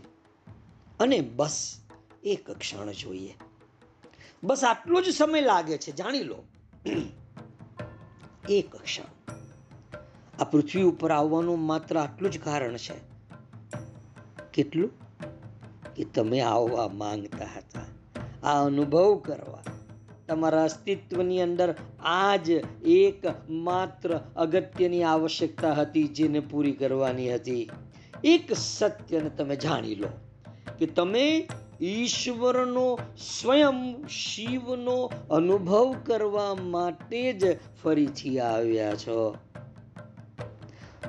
અને બસ એક ક્ષણ જોઈએ બસ આટલો જ સમય લાગે છે જાણી લો એક ક્ષણ આ પૃથ્વી ઉપર આવવાનું માત્ર આટલું જ કારણ છે। કેટલું? કે તમે આવવા માંગતા હતા. આ અનુભવ કરવા. તમારા અસ્તિત્વની અંદર આ જ એક માત્ર અગત્યની આવશ્યકતા હતી જેને પૂરી કરવાની હતી. એક સત્યને તમે જાણી લો કે તમે ઈશ્વરનો, સ્વયં શિવનો અનુભવ કરવા માટે જ ફરીથી આવ્યા છો.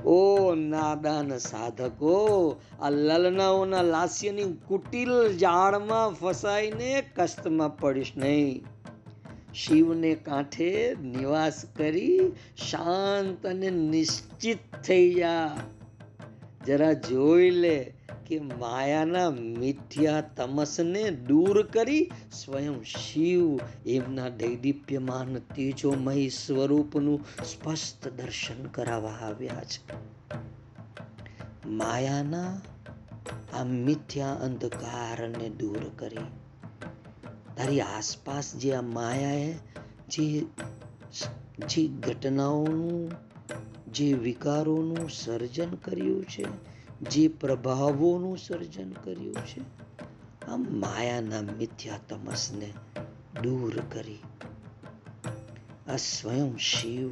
ઓ નાદાન સાધકો, આ લલનાઓના લાસ્યની કુટિલ જાળમાં ફસાઈને કષ્ટમાં પડીશ નહીં. શિવને કાંઠે નિવાસ કરી શાંત અને નિશ્ચિત થઈ જા. જરા જોઈ લે કે માયાના મિથ્યા તમસને દૂર કરી સ્વયં શિવ એમના દૈદીપ્યમાન તેજોમય સ્વરૂપનું સ્પષ્ટ દર્શન કરાવવા આવ્યા છે. માયાના આ મિથ્યા અંધકારને દૂર કરી. તારી આસપાસ જે આ માયાએ જે જે ઘટનાઓનું, જે વિકારોનું સર્જન કર્યું છે જે પ્રભાવોનું સર્જન કર્યું છે, આ માયાના મિથ્યા તમસને દૂર કરી. આ સ્વયં શિવ,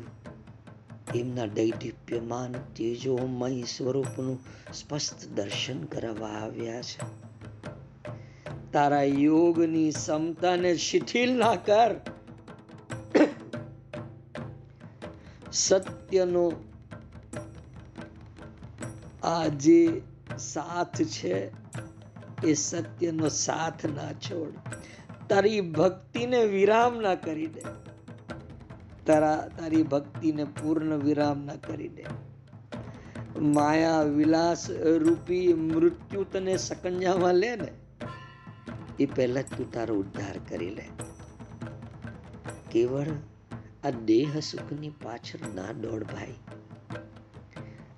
એમના દૈદીપ્યમાન તેજોમય સ્વરૂપનું સ્પષ્ટ દર્શન કરવા આવ્યા છે. તારા યોગની ક્ષમતાને શિથિલ ના કર. સત્યનો આ જે સાથ છે એ સત્યનો સાથ ના છોડ. તારી ભક્તિને વિરામ ના કરી દે. તારા, તારી ભક્તિને પૂર્ણ વિરામ ના કરી દે. માયા વિલાસ રૂપી મૃત્યુ તને સકંજામાં લે ને, એ પહેલા તું તારો ઉદ્ધાર કરી લે. કેવળ આ દેહ સુખની પાછળ ના દોડ ભાઈ.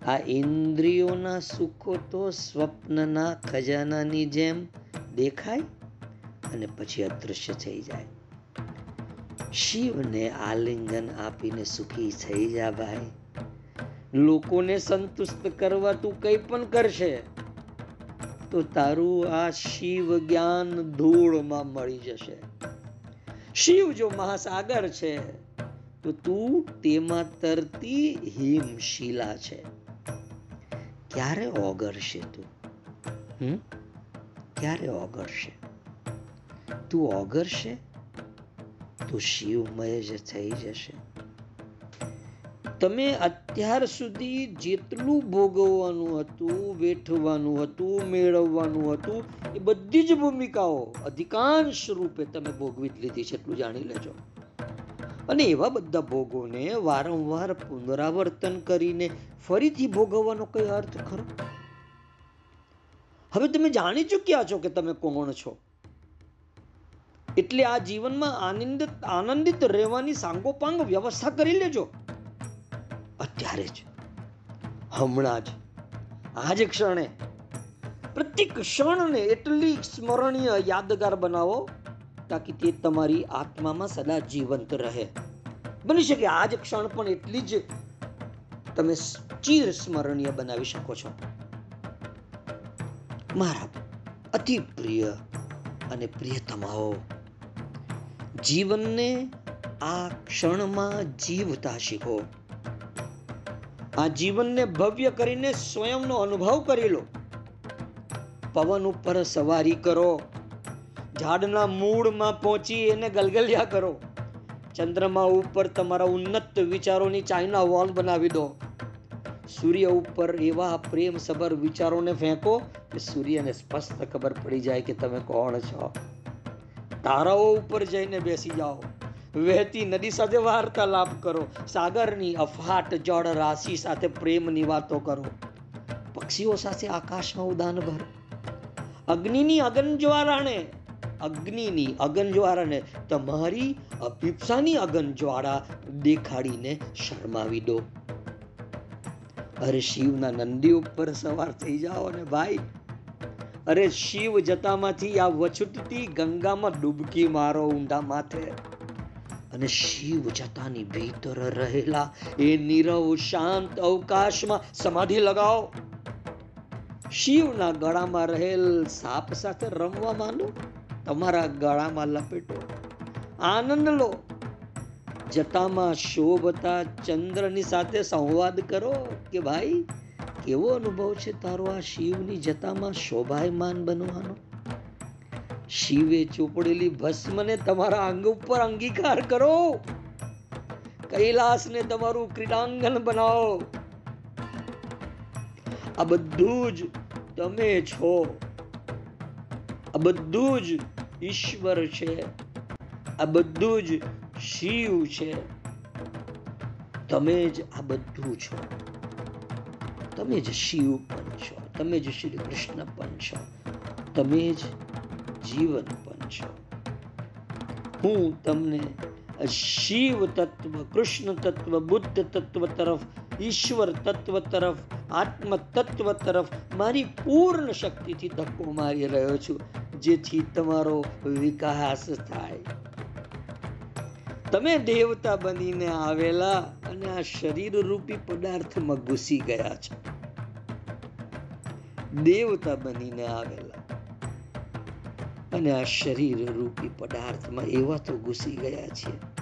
આ ઇન્દ્રિયોના સુખો તો સ્વપ્નના ખજાનાની જેમ દેખાય અને પછી અદૃશ્ય થઈ જાય. શિવને આલિંગન આપીને સુખી થઈ જા ભાઈ. લોકોને સંતુષ્ટ કરવા તું કંઈ પણ કરશે, તો તારું આ શિવ જ્ઞાન ધૂળમાં મળી જશે. શિવ જો મહાસાગર છે, તો તું તેમાં તરતી હિમશિલા છે. ક્યારે ઓગળશે તું? હમ? ક્યારે ઓગળશે? તું ઓગળશે? તું શિવમય જ થઈ જશે. તમે અત્યાર સુધી જેટલું ભોગવવાનું હતું, વેઠવાનું હતું, મેળવવાનું હતું, એ બધી જ ભૂમિકાઓ અધિકાંશ રૂપે તમે ભોગવી લીધી છે, એટલું જાણી લેજો. અને એવા બધા ભોગોને વારંવાર પુનરાવર્તન કરીને ફરીથી ભોગવવાનો કઈ અર્થ ખરો? હવે તમે જાણી ચૂક્યા છો કે તમે કોણ છો. એટલે આ જીવનમાં આનંદિત આનંદિત રહેવાની સાંગોપાંગ વ્યવસ્થા કરી લેજો. અત્યારે જ, હમણાં જ, આજ ક્ષણે, પ્રત્યેક ક્ષણને એટલી સ્મરણીય યાદગાર બનાવો તાકી તે તમારી આત્મામાં સદા જીવંત રહે. બની શકે આજ ક્ષણ પણ એટલી જ તમે ચીર સ્મરણીય બનાવી શકો છો. મારા અતિ પ્રિય અને પ્રિયતમાઓ જીવનને આ ક્ષણમાં જીવતા શીખો. આ જીવનને ભવ્ય કરીને સ્વયંનો અનુભવ કરી લો. પવન ઉપર સવારી કરો. ઝાડના મૂળમાં પહોંચી એને ગલગલિયા કરો. ચંદ્રમા ઉપર તમારા ઉન્નત વિચારોની ચાઇના વોલ બનાવી દો. સૂર્ય ઉપર એવા પ્રેમ સભર વિચારોને ફેંકો કે સૂર્યને સ્પષ્ટ ખબર પડી જાય કે તમે કોણ છો. તારાઓ ઉપર જઈને બેસી જાઓ. વહેતી નદી સાથે વાર્તાલાપ કરો. સાગરની અફાટ જળ રાશિ સાથે પ્રેમની વાતો કરો. પક્ષીઓ સાથે આકાશમાં ઉદાન ભર. અગ્નિની અગન જ્વાળાને અગ્નિની અગનજ્વાળાને તમારી અભિપ્સાની અગનજ્વાળા દેખાડીને શરમાવી દો. અરે શિવના નંદી ઉપર સવાર થઈ જાઓ ને ભાઈ. અરે શિવ જતામાંથી આ વછૂટતી ગંગામાં ડૂબકી મારો ઊંડા માથે. અને શિવ જતાની ભીતર રહેલા એ નીરવ શાંત અવકાશમાં સમાધિ લગાવો. શિવના ગળામાં રહેલ સાપ સાથે રમવા માંડો. તમારા ગળામાં લપેટો. આનંદ લો. જતામાં શોભતા ચંદ્રની સાથે સંવાદ કરો કે ભાઈ, કેવો અનુભવ છે તારો આ શિવની જતામાં શોભાયમાન બનવાનો? શિવે ચોપડેલી ભસ્મને તમારા અંગ ઉપર અંગીકાર કરો. કૈલાસને તમારું ક્રીડાંગન બનાવો. આ બધું જ તમે છો. આ બધું જ ઈશ્વર છે. આ બધું જ શિવ છે. તમે જ આ બધું છો. તમે જ શિવ પણ છો. તમે જ શ્રી કૃષ્ણ પણ છો. તમે જ જીવન પણ છો. હું તમને શિવ તત્વ, કૃષ્ણ તત્વ, બુદ્ધ તત્વ તરફ, ઈશ્વર તત્વ તરફ, આત્મ તત્વ તરફ મારી પૂર્ણ શક્તિથી ધક્કો મારી રહ્યો છું. જેથી તમારો વિકાસ થાય. તમે દેવતા બનીને આવેલા અને આ શરીર રૂપી પદાર્થમાં ઘૂસી ગયા છો. દેવતા બનીને આવેલા અને આ શરીર રૂપી પદાર્થમાં એવા તો ઘૂસી ગયા છે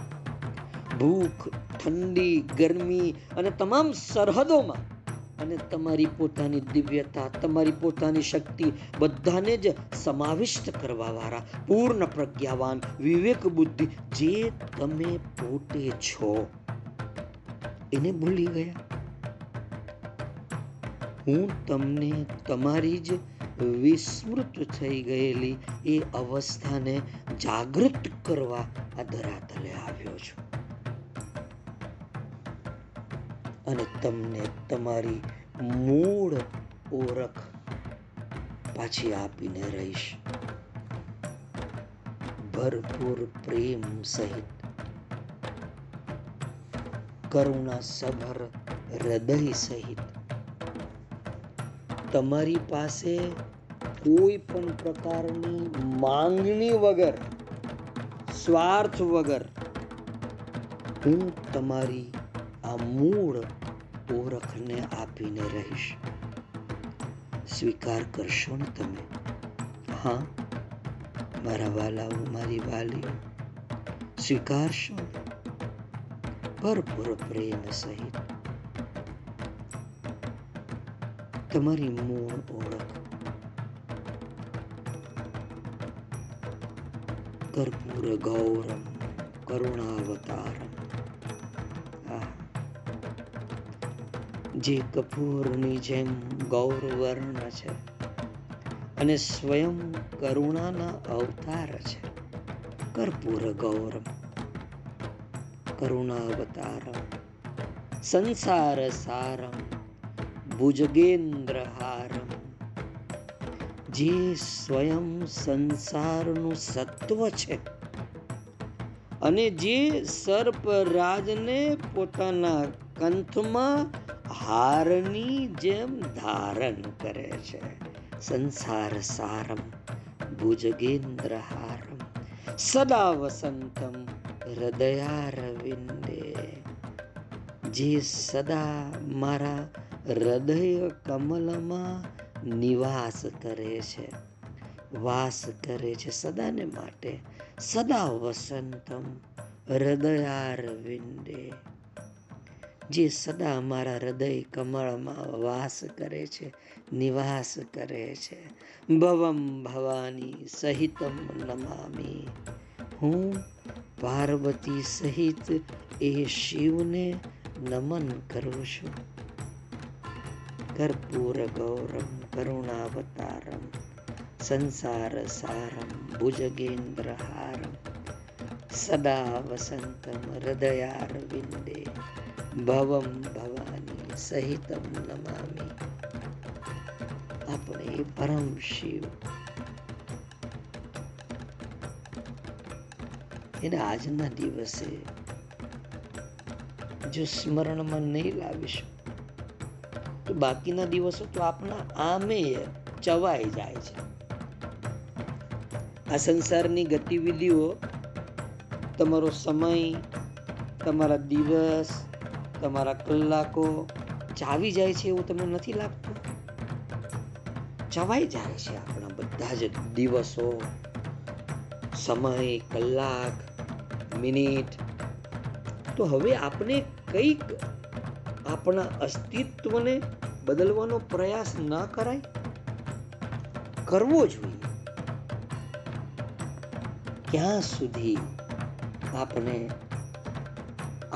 ભૂખ, ઠંડી, ગરમી અને તમામ સરહદોમાં અને તમારી પોતાની દિવ્યતા, તમારી પોતાની શક્તિ બધાને જ સમાવિષ્ટ કરવાવાળા, પૂર્ણ પ્રજ્ઞાવાન, વિવેક બુદ્ધિ જે તમે પોતે છો. એને ભૂલી ગયા? હું તમને તમારી જ વિસ્મૃત થઈ ગયેલી એ અવસ્થાને જાગૃત કરવા આ ધરાતલે આવ્યો છું. અને તમને તમારી મૂળ ઓળખ પાછી આપીને રહીશ. ભરપૂર પ્રેમ સહિત કરુણા સભર હૃદય સહિત તમારી પાસે કોઈ પણ પ્રકારની માંગણી વગર, સ્વાર્થ વગર હું તમારી આ મૂળ ઓળખને આપીને રહીશ. સ્વીકાર કરશો ને તમે? હા, મારા વાલાઓ, મારી વાલીઓ, સ્વીકારશો? ભરપૂર પ્રેમ સહિત. તમારી મૂળ ઓળખ કર્પૂર, ગૌરમ કરુણાવતારમ જે કપૂરની જેમ ગૌરવર્ણ છે અને સ્વયં કરુણાના અવતાર છે. કર્પૂર ગૌરમ, કરુણાવતારમ, સંસાર સારમ, ભુજગેન્દ્રહારમ. જે સ્વયં સંસારનું સત્વ છે અને જે સર્પરાજને પોતાના કંથમાં હારની જેમ ધારણ કરે છે. સંસાર સારમ, ભુજગેન્દ્ર હારમ. સદા વસંતમ હૃદયારવિંદે જે સદા મારા હૃદય કમલમાં નિવાસ કરે છે. વાસ કરે છે સદાને માટે. સદા વસંતમ હૃદયારવિંદે જે સદા મારા હૃદય કમળમાં વાસ કરે છે, નિવાસ કરે છે. ભવમ ભવાની સહિતમ નમામી. હું પાર્વતી સહિત એ શિવને નમન કરું છું. કર્પૂર ગૌરમ, કરુણાવતારમ, સંસાર સારમ, ભુજગેન્દ્ર હારમ. સદા વસંતમ હૃદયારવિંદે. ભવમ ભવાની સહિતમ નમામી. આપણે પરમ શિવ. એને આજના દિવસે જો સ્મરણમાં નહીં લાવીશું, તો બાકીના દિવસો તો આપણા આમે ચવાઈ જાય છે. આ સંસારની ગતિવિધિઓ, તમારો સમય, તમારા દિવસ તમારા કલાકો ચાવી જાય છે એવું તમને નથી લાગતું? ચવાઈ જાય છે આપણા બધા જ દિવસો. સમય, કલાક, મિનિટ. તો હવે આપણે કંઈક આપણા અસ્તિત્વને બદલવાનો પ્રયાસ ન કરાય? કરવો જોઈએ. ક્યાં સુધી આપણે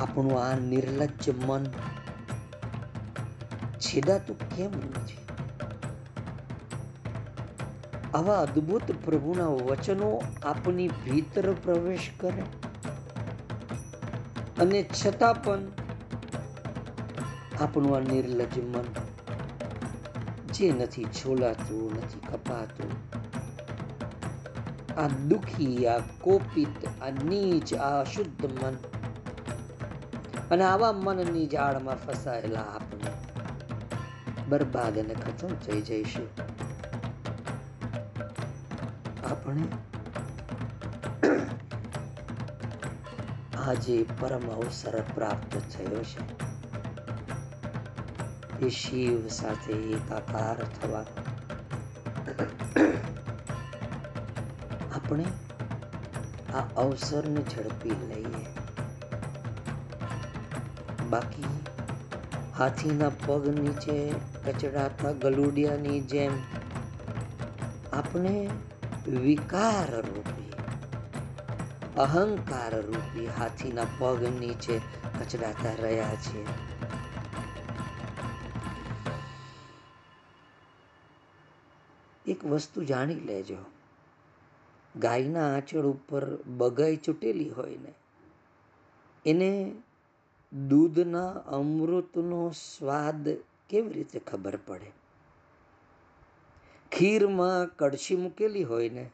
આપણું આ નિર્લજ્જ મન છેદાતું કેમ નથી? આવા અદ્ભુત પ્રભુના વચનો આપની ભીતર પ્રવેશ કરે. અને છતાં પણ આપણું આ નિર્લજ મન જે નથી છોલાતું, નથી કપાતું, આ દુખી, આ કોપિત, આ નીચ, આ અશુદ્ધ મન અને આવા મનની જાળમાં ફસાયેલા આપણે બરબાદ અને ખતમ થઈ જઈશું. આપણે આજે પરમ અવસર પ્રાપ્ત થયો છે. એ શિવ સાથે એકાકાર થવા. આપણે આ અવસરને ઝડપી લઈએ. બાકી. હાથીના પગ નીચે કચડાતા ગલુડિયાની જેમ. આપણે વિકાર રૂપી અહંકાર રૂપી હાથીના પગ નીચે કચડાતા રહ્યા છીએ. એક વસ્તુ જાણી લેજો. ગાયના આંચળ ઉપર બગાઈ ચૂંટેલી હોય ને, એને દૂધના અમૃતનો સ્વાદ કેવી રીતે ખબર પડે? ખીરમાં કડછી મૂકેલી હોય ને,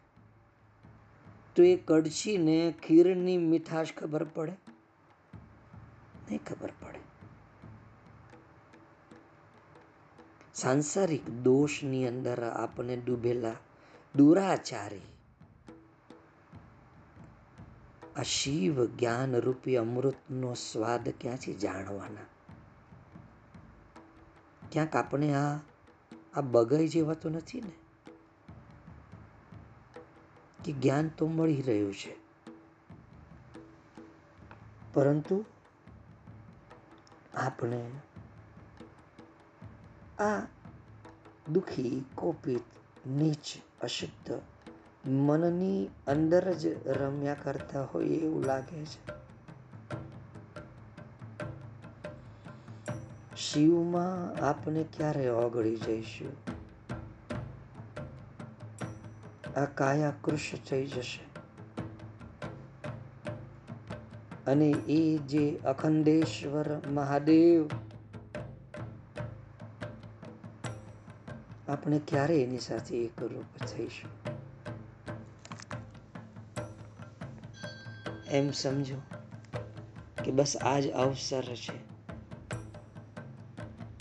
તો એ કડછીને ખીરની મીઠાશ ખબર પડે? નહીં ખબર પડે. સાંસારિક દોષની અંદર આપણે ડૂબેલા દુરાચારી આ શિવ જ્ઞાન રૂપી અમૃતનો સ્વાદ ક્યાંથી જાણવાના? ક્યાંક આપણે આ આ બગાઈ તો નથી ને? કે જ્ઞાન તો મળી રહ્યું છે. પરંતુ આપણે આ દુખી, કોપિત, નીચ, અશુદ્ધ મનની અંદર જ રમ્યા કરતા હોય એવું લાગે છે. શિવમાં આપણે ક્યારે ઓગળી જઈશું? આ કાયા કૃશ થઈ જશે. અને એ જે અખંડેશ્વર મહાદેવ, આપણે ક્યારે એની સાથે એકરૂપ થઈશું? એમ સમજો કે બસ આજ અવસર છે.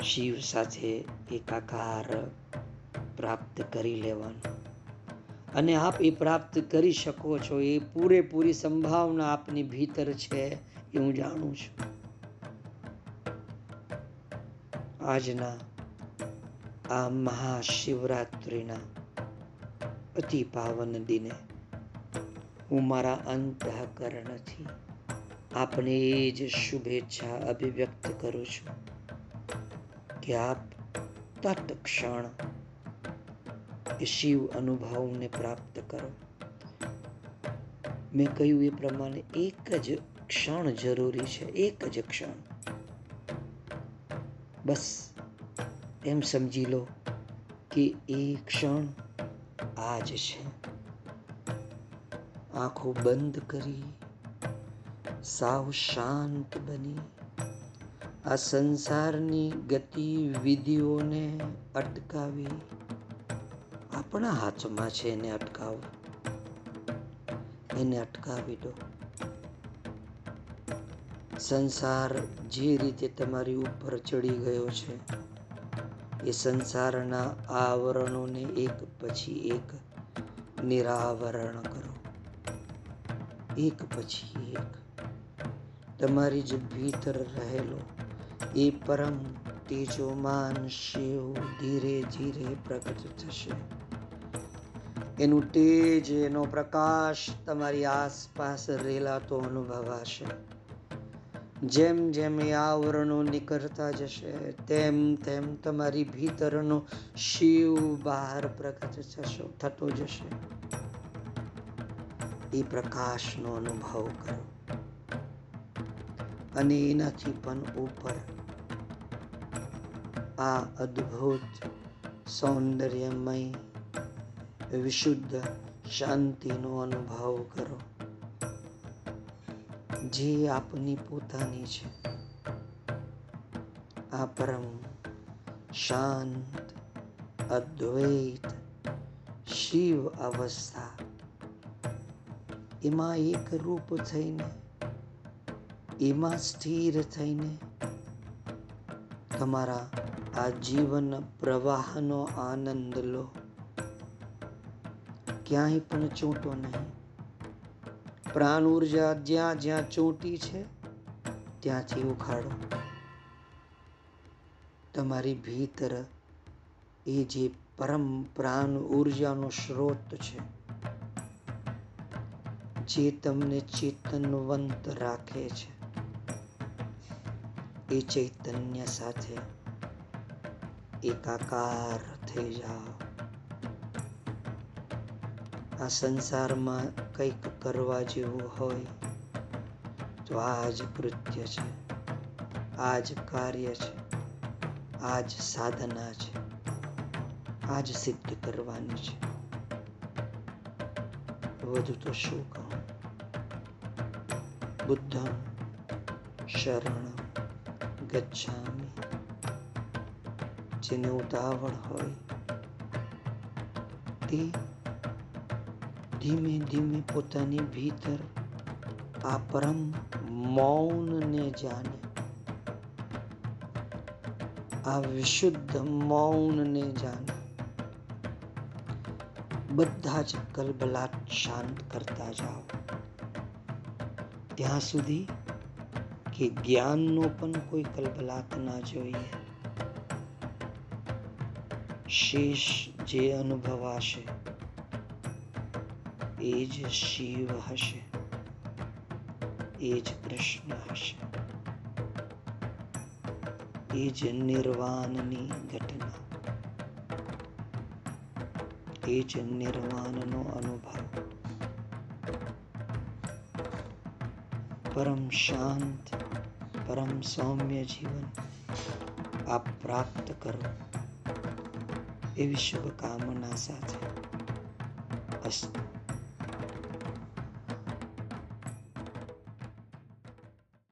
શિવ સાથે એકાકાર પ્રાપ્ત કરી લેવાનું. અને આપ એ પ્રાપ્ત કરી શકો છો. એ પૂરેપૂરી સંભાવના આપની ભીતર છે એ હું જાણું છું. આજના આ મહાશિવરાત્રિના અતિ પાવન દિને હું મારા અંતઃકરણથી આપને એ જ શુભેચ્છા અભિવ્યક્ત કરું છું કે આપ તત્ક્ષણ એ શિવ અનુભવને પ્રાપ્ત કરો. મેં કહ્યું એ પ્રમાણે એક જ ક્ષણ જરૂરી છે, એક જ ક્ષણ. બસ એમ સમજી લો કે એ ક્ષણ આજ છે. આંખો બંધ કરી, સાવ શાંત બની. આ સંસારની ગતિવિધિઓને અટકાવી આપણા હાથમાં છે એને અટકાવો. એને અટકાવી દો. સંસાર જે રીતે તમારી ઉપર ચડી ગયો છે, એ સંસારના આવરણોને એક પછી એક નિરાવરણ કરો. એક પછી એક. તમારી જ ભીતર રહેલો, એ પરમ તેજોમાન શિવ ધીરે ધીરે પ્રગટ થશે. એનું તેજ, એનો પ્રકાશ તમારી આસપાસ રેલાતો અનુભવાશે. જેમ જેમ એ આવરણો નીકળતા જશે, તેમ તેમ તમારી ભીતરનો શિવ બહાર પ્રગટ થશો, થતો જશે. એ પ્રકાશનો અનુભવ કરો. અને એનાથી પણ ઉપર આ અદ્ભુત સૌંદર્યમય વિશુદ્ધ શાંતિનો અનુભવ કરો. જે આપની પોતાની છે. આ પરમ શાંત, અદ્વૈત શિવ અવસ્થા એમાં એક રૂપ થઈને, એમાં સ્થિર થઈને તમારા આ જીવન પ્રવાહનો આનંદ લો. ક્યાંય પણ ચોંટો નહીં. પ્રાણ ઊર્જા જ્યાં જ્યાં ચોંટી છે, ત્યાંથી ઉખાડો. તમારી ભીતર એ જે પરમ પ્રાણ ઉર્જાનો સ્ત્રોત છે જે તમને ચેતનવંત રાખે છે, એ ચૈતન્ય સાથે એકાકાર થઈ જાઓ. આ સંસારમાં કંઈક કરવા જેવું હોય તો આ જ કૃત્ય છે, આ જ કાર્ય છે, આ જ સાધના છે, આ જ સિદ્ધ કરવાની છે. વધુ તો શું કહું? બુદ્ધમ શરણ ગચ્છામી. જેને ઉતાવળ હોય તે ધીમે ધીમે પોતાની ભીતર આ પરમ મૌનને જાણે. આ વિશુદ્ધ મૌનને જાણે. બધા જ કલબલાટ શાંત કરતા જાઓ. ત્યાં સુધી કે જ્ઞાનનો પણ કોઈ કલબલાટ ના જોઈએ. શેષ જે અનુભવાશે, એ જ શિવ હશે, એ જ કૃષ્ણ હશે. એ જ નિર્વાણની ઘટના, એ જ નિર્વાણનો અનુભવ. પરમ શાંત પરમ સૌમ્ય જીવન આપ પ્રાપ્ત કરો એવી શુભકામના સાથે અસ્તુ